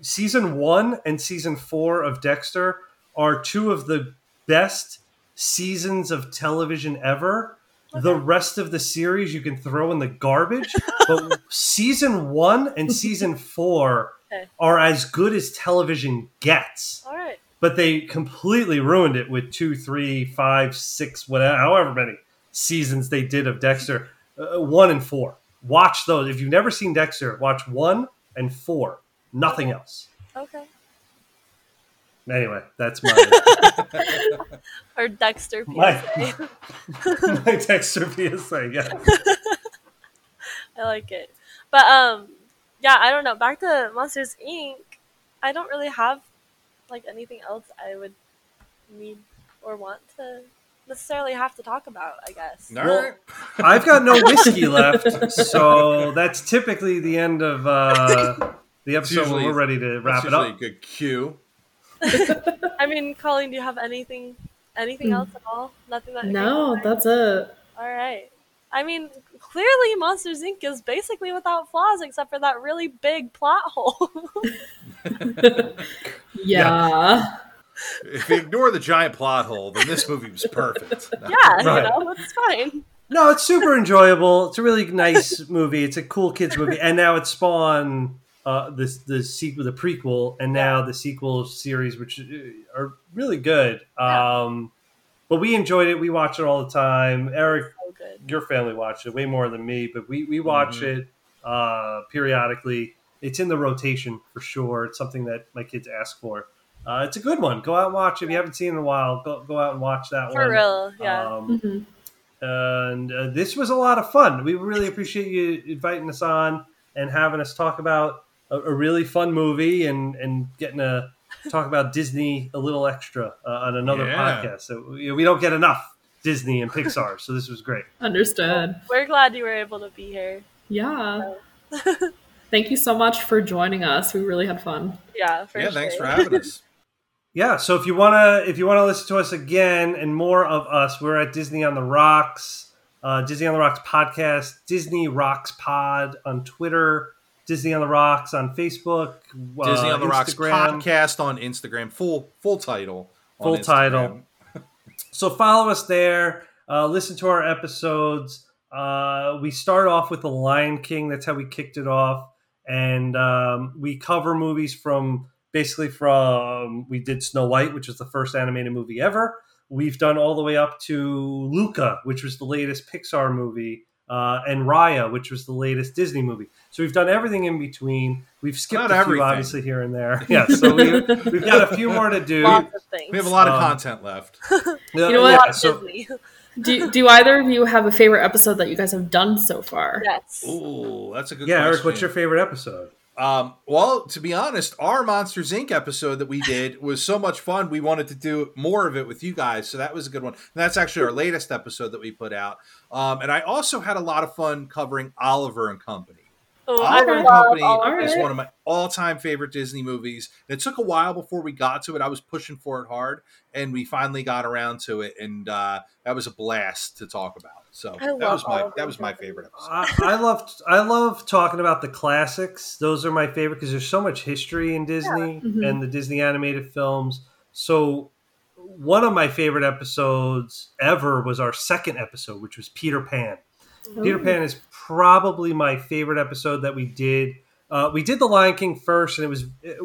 season one and season four of Dexter are two of the best seasons of television ever. The rest of the series you can throw in the garbage, but [LAUGHS] season one and season four Okay. are as good as television gets All right. but they completely ruined it with two, three, five, six, whatever, however many seasons they did of Dexter. Uh, one and four. Watch those. If you've never seen Dexter, watch one and four. Nothing else. Okay. Anyway, that's my [LAUGHS] Or Dexter My- PSA. [LAUGHS] my Dexter PSA. Yeah. [LAUGHS] I like it. But um yeah, I don't know. Back to Monsters Inc. I don't really have like anything else I would need or want to necessarily have to talk about, I guess. All Well. I've got no whiskey left, so that's typically the end of uh, the episode usually- when we're ready to wrap That's it usually up. a good cue. I mean, Colleen, do you have anything anything Hmm. else at all? Nothing that No, that's it. all right. I mean, clearly Monsters Inc. is basically without flaws except for that really big plot hole. [LAUGHS] Yeah. If you ignore the giant plot hole, then this movie was perfect. [LAUGHS] yeah, Right. you know, it's fine. No, it's super enjoyable. It's a really nice movie. It's a cool kids movie, and now it's spawned uh, this the sequel, the prequel, and now the sequel series, which uh, are really good. Um, but we enjoyed it. We watch it all the time. Eric, So your family watched it way more than me, but we we watch Mhm. it uh, periodically. It's in the rotation for sure. It's something that my kids ask for. Uh, it's a good one. Go out and watch it. If you haven't seen it in a while, go go out and watch that For one. For real, yeah. Um, Mhm. and uh, this was a lot of fun. We really appreciate you inviting us on and having us talk about a, a really fun movie and and getting to talk about [LAUGHS] Disney a little extra uh, on another Yeah. podcast. So you know, we don't get enough Disney and Pixar, so this was great. Understood. We're glad you were able to be here. Yeah. [LAUGHS] Thank you so much for joining us. We really had fun. Yeah, for yeah, sure. thanks for having us. [LAUGHS] Yeah, so if you wanna if you wanna listen to us again and more of us, we're at Disney on the Rocks, uh, Disney on the Rocks podcast, Disney Rocks Pod on Twitter, Disney on the Rocks on Facebook, uh, Disney on the Rocks Instagram. podcast on Instagram. Full full title. Full title. [LAUGHS] So follow us there. Uh, listen to our episodes. Uh, we start off with The Lion King. That's how we kicked it off, and um, we cover movies from basically from we did Snow White, which was the first animated movie ever. We've done all the way up to Luca, which was the latest Pixar movie, uh, and Raya, which was the latest Disney movie. So we've done everything in between. We've skipped Not a few, everything. obviously, here and there. [LAUGHS] Yeah, so we, we've got a few more to do. [LAUGHS] Lots of. We have a lot of Um, content left. [LAUGHS] You know what? Lots of so, Do, do either of you have a favorite episode that you guys have done so far? yes. Ooh, that's a good yeah, question. Eric, what's your favorite episode? Um, well, to be honest, our Monsters Inc. episode that we did was so much fun. We wanted to do more of it with you guys, so that was a good one. And that's actually our latest episode that we put out. Um, and I also had a lot of fun covering Oliver and Company. Oh, I Oliver and love Company Oliver. is one of my all-time favorite Disney movies. It took a while before we got to it. I was pushing for it hard, and we finally got around to it, and uh, that was a blast to talk about. So I that was my Oliver that was my favorite episode. I, I love I love talking about the classics. Those are my favorite because there's so much history in Disney Mhm. and the Disney animated films. So one of my favorite episodes ever was our second episode, which was Peter Pan. Peter Pan is probably my favorite episode that we did. Uh, we did The Lion King first, and it was it,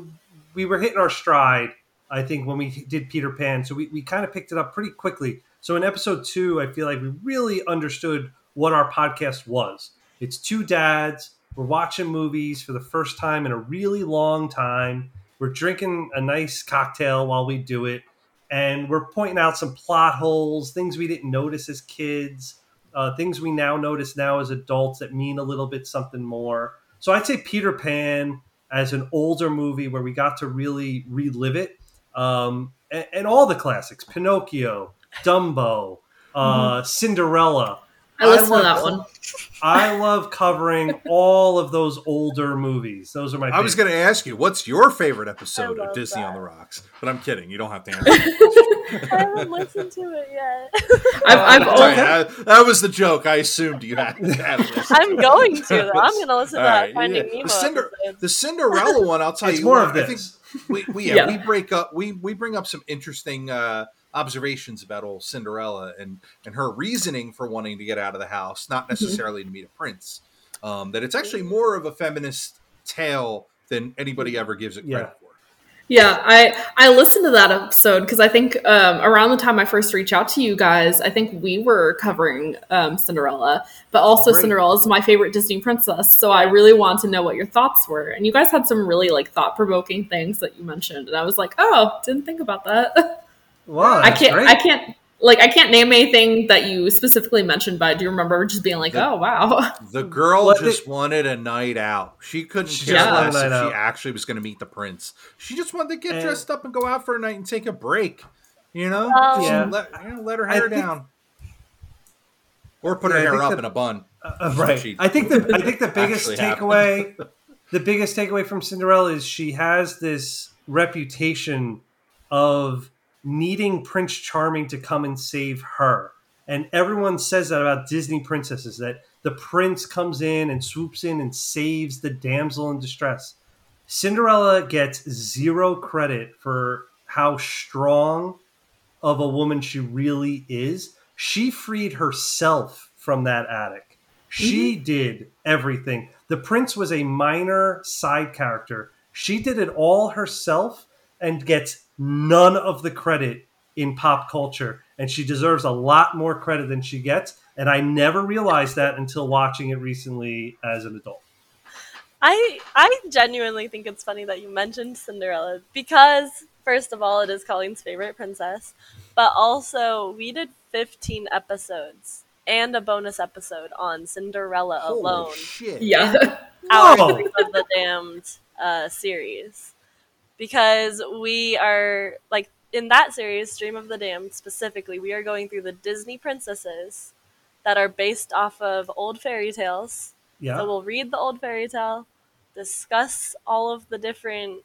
we were hitting our stride. I think when we did Peter Pan, so we, we kind of picked it up pretty quickly. So in episode two, I feel like we really understood what our podcast was. It's two dads. We're watching movies for the first time in a really long time. We're drinking a nice cocktail while we do it, and we're pointing out some plot holes, things we didn't notice as kids uh, things we now notice now as adults that mean a little bit something more. So I'd say Peter Pan as an older movie where we got to really relive it, um, and, and all the classics: Pinocchio, Dumbo, uh, Cinderella. I listened to love- that one. [LAUGHS] I love covering all of those older movies. Those are my. Favorite. I was going to ask you, what's your favorite episode of love Disney on the Rocks? But I'm kidding. You don't have to [LAUGHS] answer. I haven't listened to it yet. [LAUGHS] I've, I've Sorry, always, that, that was the joke. I assumed you had. had listened. I'm going to. Though. I'm going to listen to All that right, Finding yeah. Nemo The Cinder- episode. The Cinderella one, I'll tell It's you. more what, of I think this. we, we yeah, Yeah. we break up. We we bring up some interesting uh, observations about old Cinderella and and her reasoning for wanting to get out of the house, not necessarily to meet a prince. Um, that it's actually more of a feminist tale than anybody ever gives it credit for. yeah, I I listened to that episode because I think um, around the time I first reached out to you guys, I think we were covering um, Cinderella, but also Great. Cinderella is my favorite Disney princess. So I really want to know what your thoughts were, and you guys had some really like thought provoking things that you mentioned, and I was like, oh, didn't think about that. [LAUGHS] Wow, I can't. great. I can't. Like I can't name anything that you specifically mentioned, but I do remember just being like, The- "Oh wow!" The girl What just the- wanted a night out. She couldn't She care just wanted a less if night she actually was going to meet the prince. She just wanted to get And- dressed up and go out for a night and take a break. You know, Um, Just Yeah. let, you know, let her I hair think- down, or put her Yeah, I hair up that- in a bun. Uh, right. She- I think the I think the [LAUGHS] biggest takeaway, [LAUGHS] the biggest takeaway from Cinderella is she has this reputation of needing Prince Charming to come and save her, and everyone says that about Disney princesses that the prince comes in and swoops in and saves the damsel in distress. Cinderella gets zero credit for how strong of a woman she really is. She freed herself from that attic. She mm-hmm. did everything. The prince was a minor side character. She did it all herself and gets none of the credit in pop culture. And she deserves a lot more credit than she gets. And I never realized that until watching it recently as an adult. I I genuinely think it's funny that you mentioned Cinderella because first of all, it is Colleen's favorite princess, but also we did 15 episodes and a bonus episode on Cinderella Holy alone. shit! yeah. Our Whoa. Stream of the Damned uh, series because we are like in that series, Dream of the Damned specifically, we are going through the Disney princesses that are based off of old fairy tales. Yeah. So we'll read the old fairy tale, discuss all of the different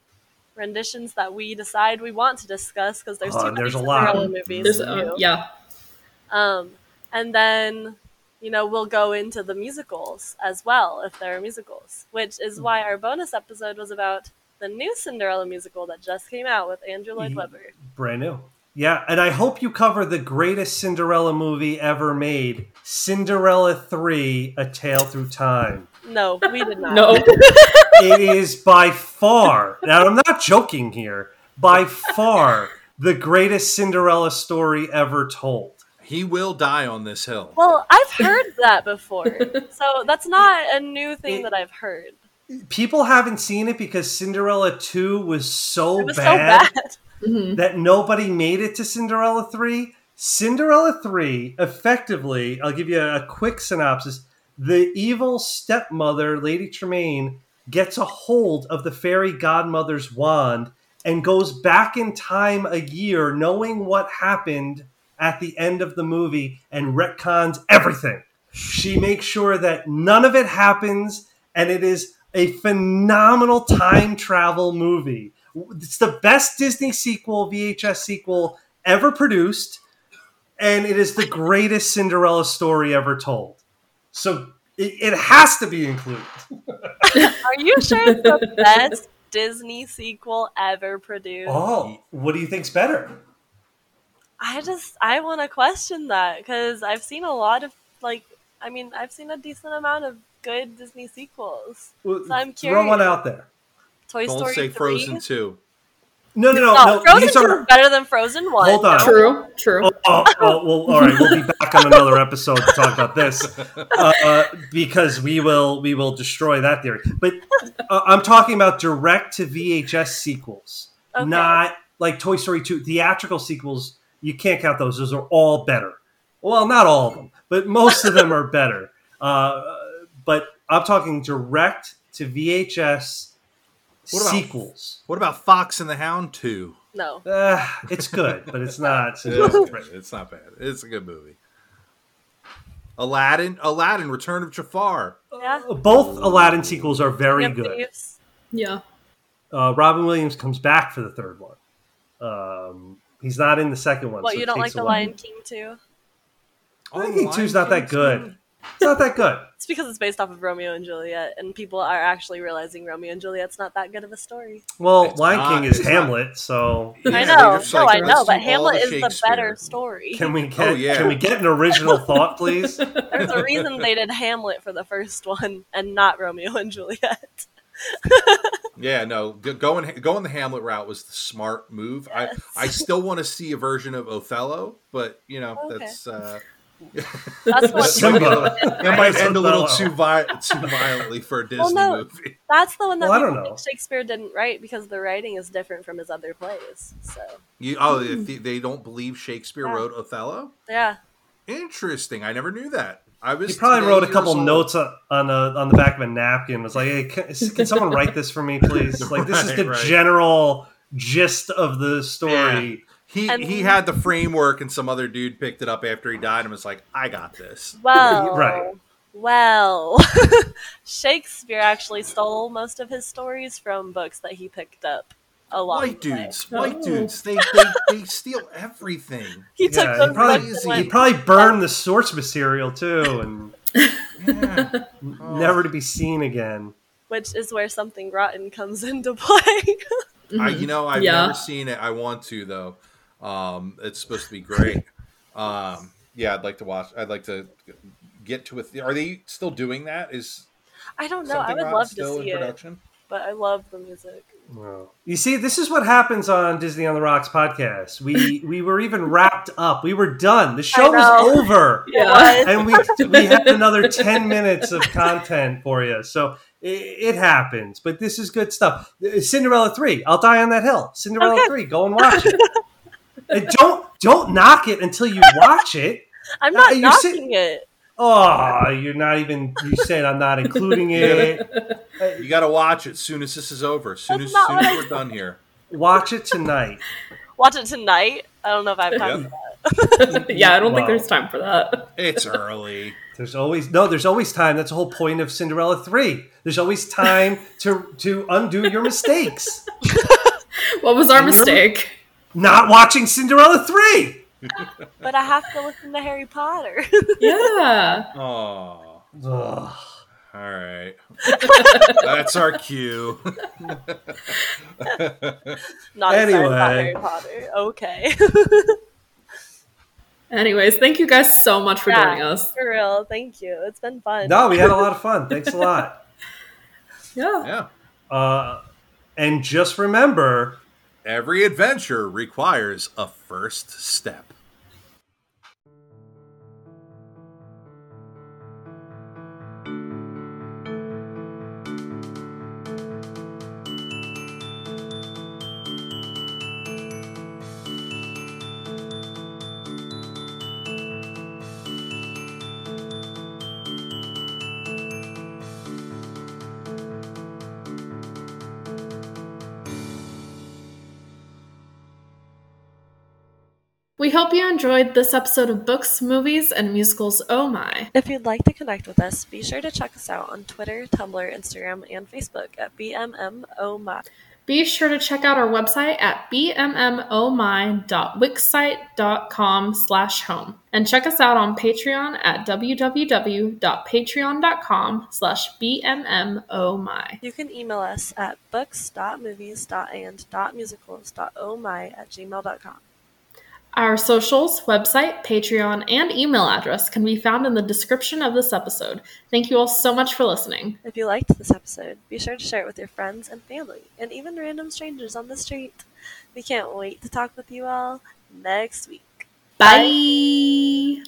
renditions that we decide we want to discuss because there's Oh, too and many there's a lot. Movies There's, to uh, yeah. Um, and then, you know, we'll go into the musicals as well, if there are musicals, which is why our bonus episode was about the new Cinderella musical that just came out with Andrew Lloyd Webber. Brand new. Yeah, and I hope you cover the greatest Cinderella movie ever made Cinderella 3 A Tale Through Time. No, we did not. No. [LAUGHS] it is by far, now I'm not joking here, by far the greatest Cinderella story ever told. He will die on this hill. Well, I've heard that before. [LAUGHS] So that's not a new thing that I've heard. People haven't seen it because Cinderella 2 was so It was bad. so bad. Mhm. that nobody made it to Cinderella 3. Cinderella 3, effectively, I'll give you a quick synopsis. The evil stepmother, Lady Tremaine, gets a hold of the fairy godmother's wand and goes back in time a year, knowing what happened at the end of the movie and retcons everything. She makes sure that none of it happens, and it is a phenomenal time travel movie. It's the best Disney sequel, VHS sequel ever produced, and it is the greatest Cinderella story ever told. So it, it has to be included. [LAUGHS] Are you sure it's the best Disney sequel ever produced? Oh, what do you think's better? I just I want to question that because I've seen a lot of like I mean I've seen a decent amount of good Disney sequels. So I'm curious. Throw one out there. Toy Don't Story say 3. Frozen 2. No, no, no, No, no. Frozen these 2 are is better than Frozen 1. Hold on. True, true. Oh, oh, oh, well, all right. We'll be back on another episode to talk about this [LAUGHS] uh, because we will we will destroy that theory. But uh, I'm talking about direct to VHS sequels, Okay. not like Toy Story 2 theatrical sequels. You can't count those; those are all better. Well, not all of them, but most of them are better. Uh, but I'm talking direct to VHS What about- sequels. What about Fox and the Hound 2? No. Uh, it's good, but it's not. [LAUGHS] It's, it's not bad. It's a good movie. Aladdin, Aladdin, Return of Jafar. Yeah. Both Aladdin sequels are very Yep, good. Thieves. Yeah. Uh, Robin Williams comes back for the third one. Um, he's not in the second one. What, so you don't like The. Lion King too? Lion Oh, King Lion 2's not that King's good. It's not that good. It's because it's based off of Romeo and Juliet, and people are actually realizing Romeo and Juliet's not that good of a story. Well, It's Lion not- King is it's not. Hamlet, so I know, just no, like, I know, let's but do all Hamlet the is the Shakespeare. better story. can we get Oh, yeah. can we get an original [LAUGHS] thought, please? There's a reason they did Hamlet for the first one and not Romeo and Juliet. [LAUGHS] Yeah, no, go- going going the Hamlet route was the smart move. I I still want to see a version of Othello, but you know Okay. that's uh, That's [LAUGHS] what Simba. that might end a little too vi- too violently for a Disney Well, no. movie. That's the one that Well, I don't think know. Shakespeare didn't write because the writing is different from his other plays. So You oh, hmm. if they- they don't believe Shakespeare Yeah. wrote Othello. yeah, Interesting. I never knew that. I was He probably wrote a couple old. notes on on, a, on the back of a napkin. Was like, "Hey, can, can someone write this for me, please?" [LAUGHS] Like, this is the Right, right. general gist of the story. He And- he had the framework, and some other dude picked it up after he died, and was like, "I got this." well, [LAUGHS] Right. Well, [LAUGHS] Shakespeare actually stole most of his stories from books that he picked up along White the way. dudes, white Oh. dudes, they, they they steal everything. [LAUGHS] He took Yeah, those he probably, he he probably burned the source material too, and Yeah. Oh. never to be seen again. which is where something rotten comes into play. I, you know, I've Yeah. never seen it. I want to though. Um, it's supposed to be great. Um, yeah, I'd like to watch. I'd like to get to it. Are they still doing that? Is I don't know. I would Rot love to see in it, production? but I love the music. Wow. You see, this is what happens on Disney on the Rocks podcast. We we were even wrapped up. We were done. The show was over, [LAUGHS] Yeah. and we we had another ten minutes of content for you. So it, it happens, but this is good stuff. Cinderella three. I'll die on that hill. Cinderella Okay. three. Go and watch it. [LAUGHS] and don't don't knock it until you watch it. [LAUGHS] I'm Uh, not you're sit- knocking it. Oh, you're not even. You said I'm not including it. [LAUGHS] You got to watch it as soon as this is over. As soon That's as, soon as I we're done here. Watch it tonight. Watch it tonight. I don't know if I have time Yeah. for that. [LAUGHS] yeah, I don't think there's time for that. It's early. There's always no. There's always time. That's the whole point of Cinderella three. There's always time to to undo your mistakes. What was our And you're- mistake? Not watching Cinderella three. [LAUGHS] But I have to listen to Harry Potter. [LAUGHS] Yeah. Oh, Ugh. all right. [LAUGHS] That's our cue. not excited about Anyway. Harry Potter. Okay. Anyways, thank you guys so much for Yeah. joining us. for real. Thank you. It's been fun. No, we had a lot of fun. Thanks a lot. Yeah. yeah. Uh, and just remember, Every adventure requires a first step. We hope you enjoyed this episode of Books, Movies, and Musicals Oh My. If you'd like to connect with us, be sure to check us out on Twitter, Tumblr, Instagram, and Facebook at BMMOHMY. Be sure to check out our website at bmmohmy.wixsite.com slash home. And check us out on Patreon at www.patreon.com slash bmmohmy. You can email us at books.movies.and.musicals.ohmy at gmail.com. Our socials, website, Patreon, and email address can be found in the description of this episode. Thank you all so much for listening. If you liked this episode, be sure to share it with your friends and family, and even random strangers on the street. We can't wait to talk with you all next week. Bye.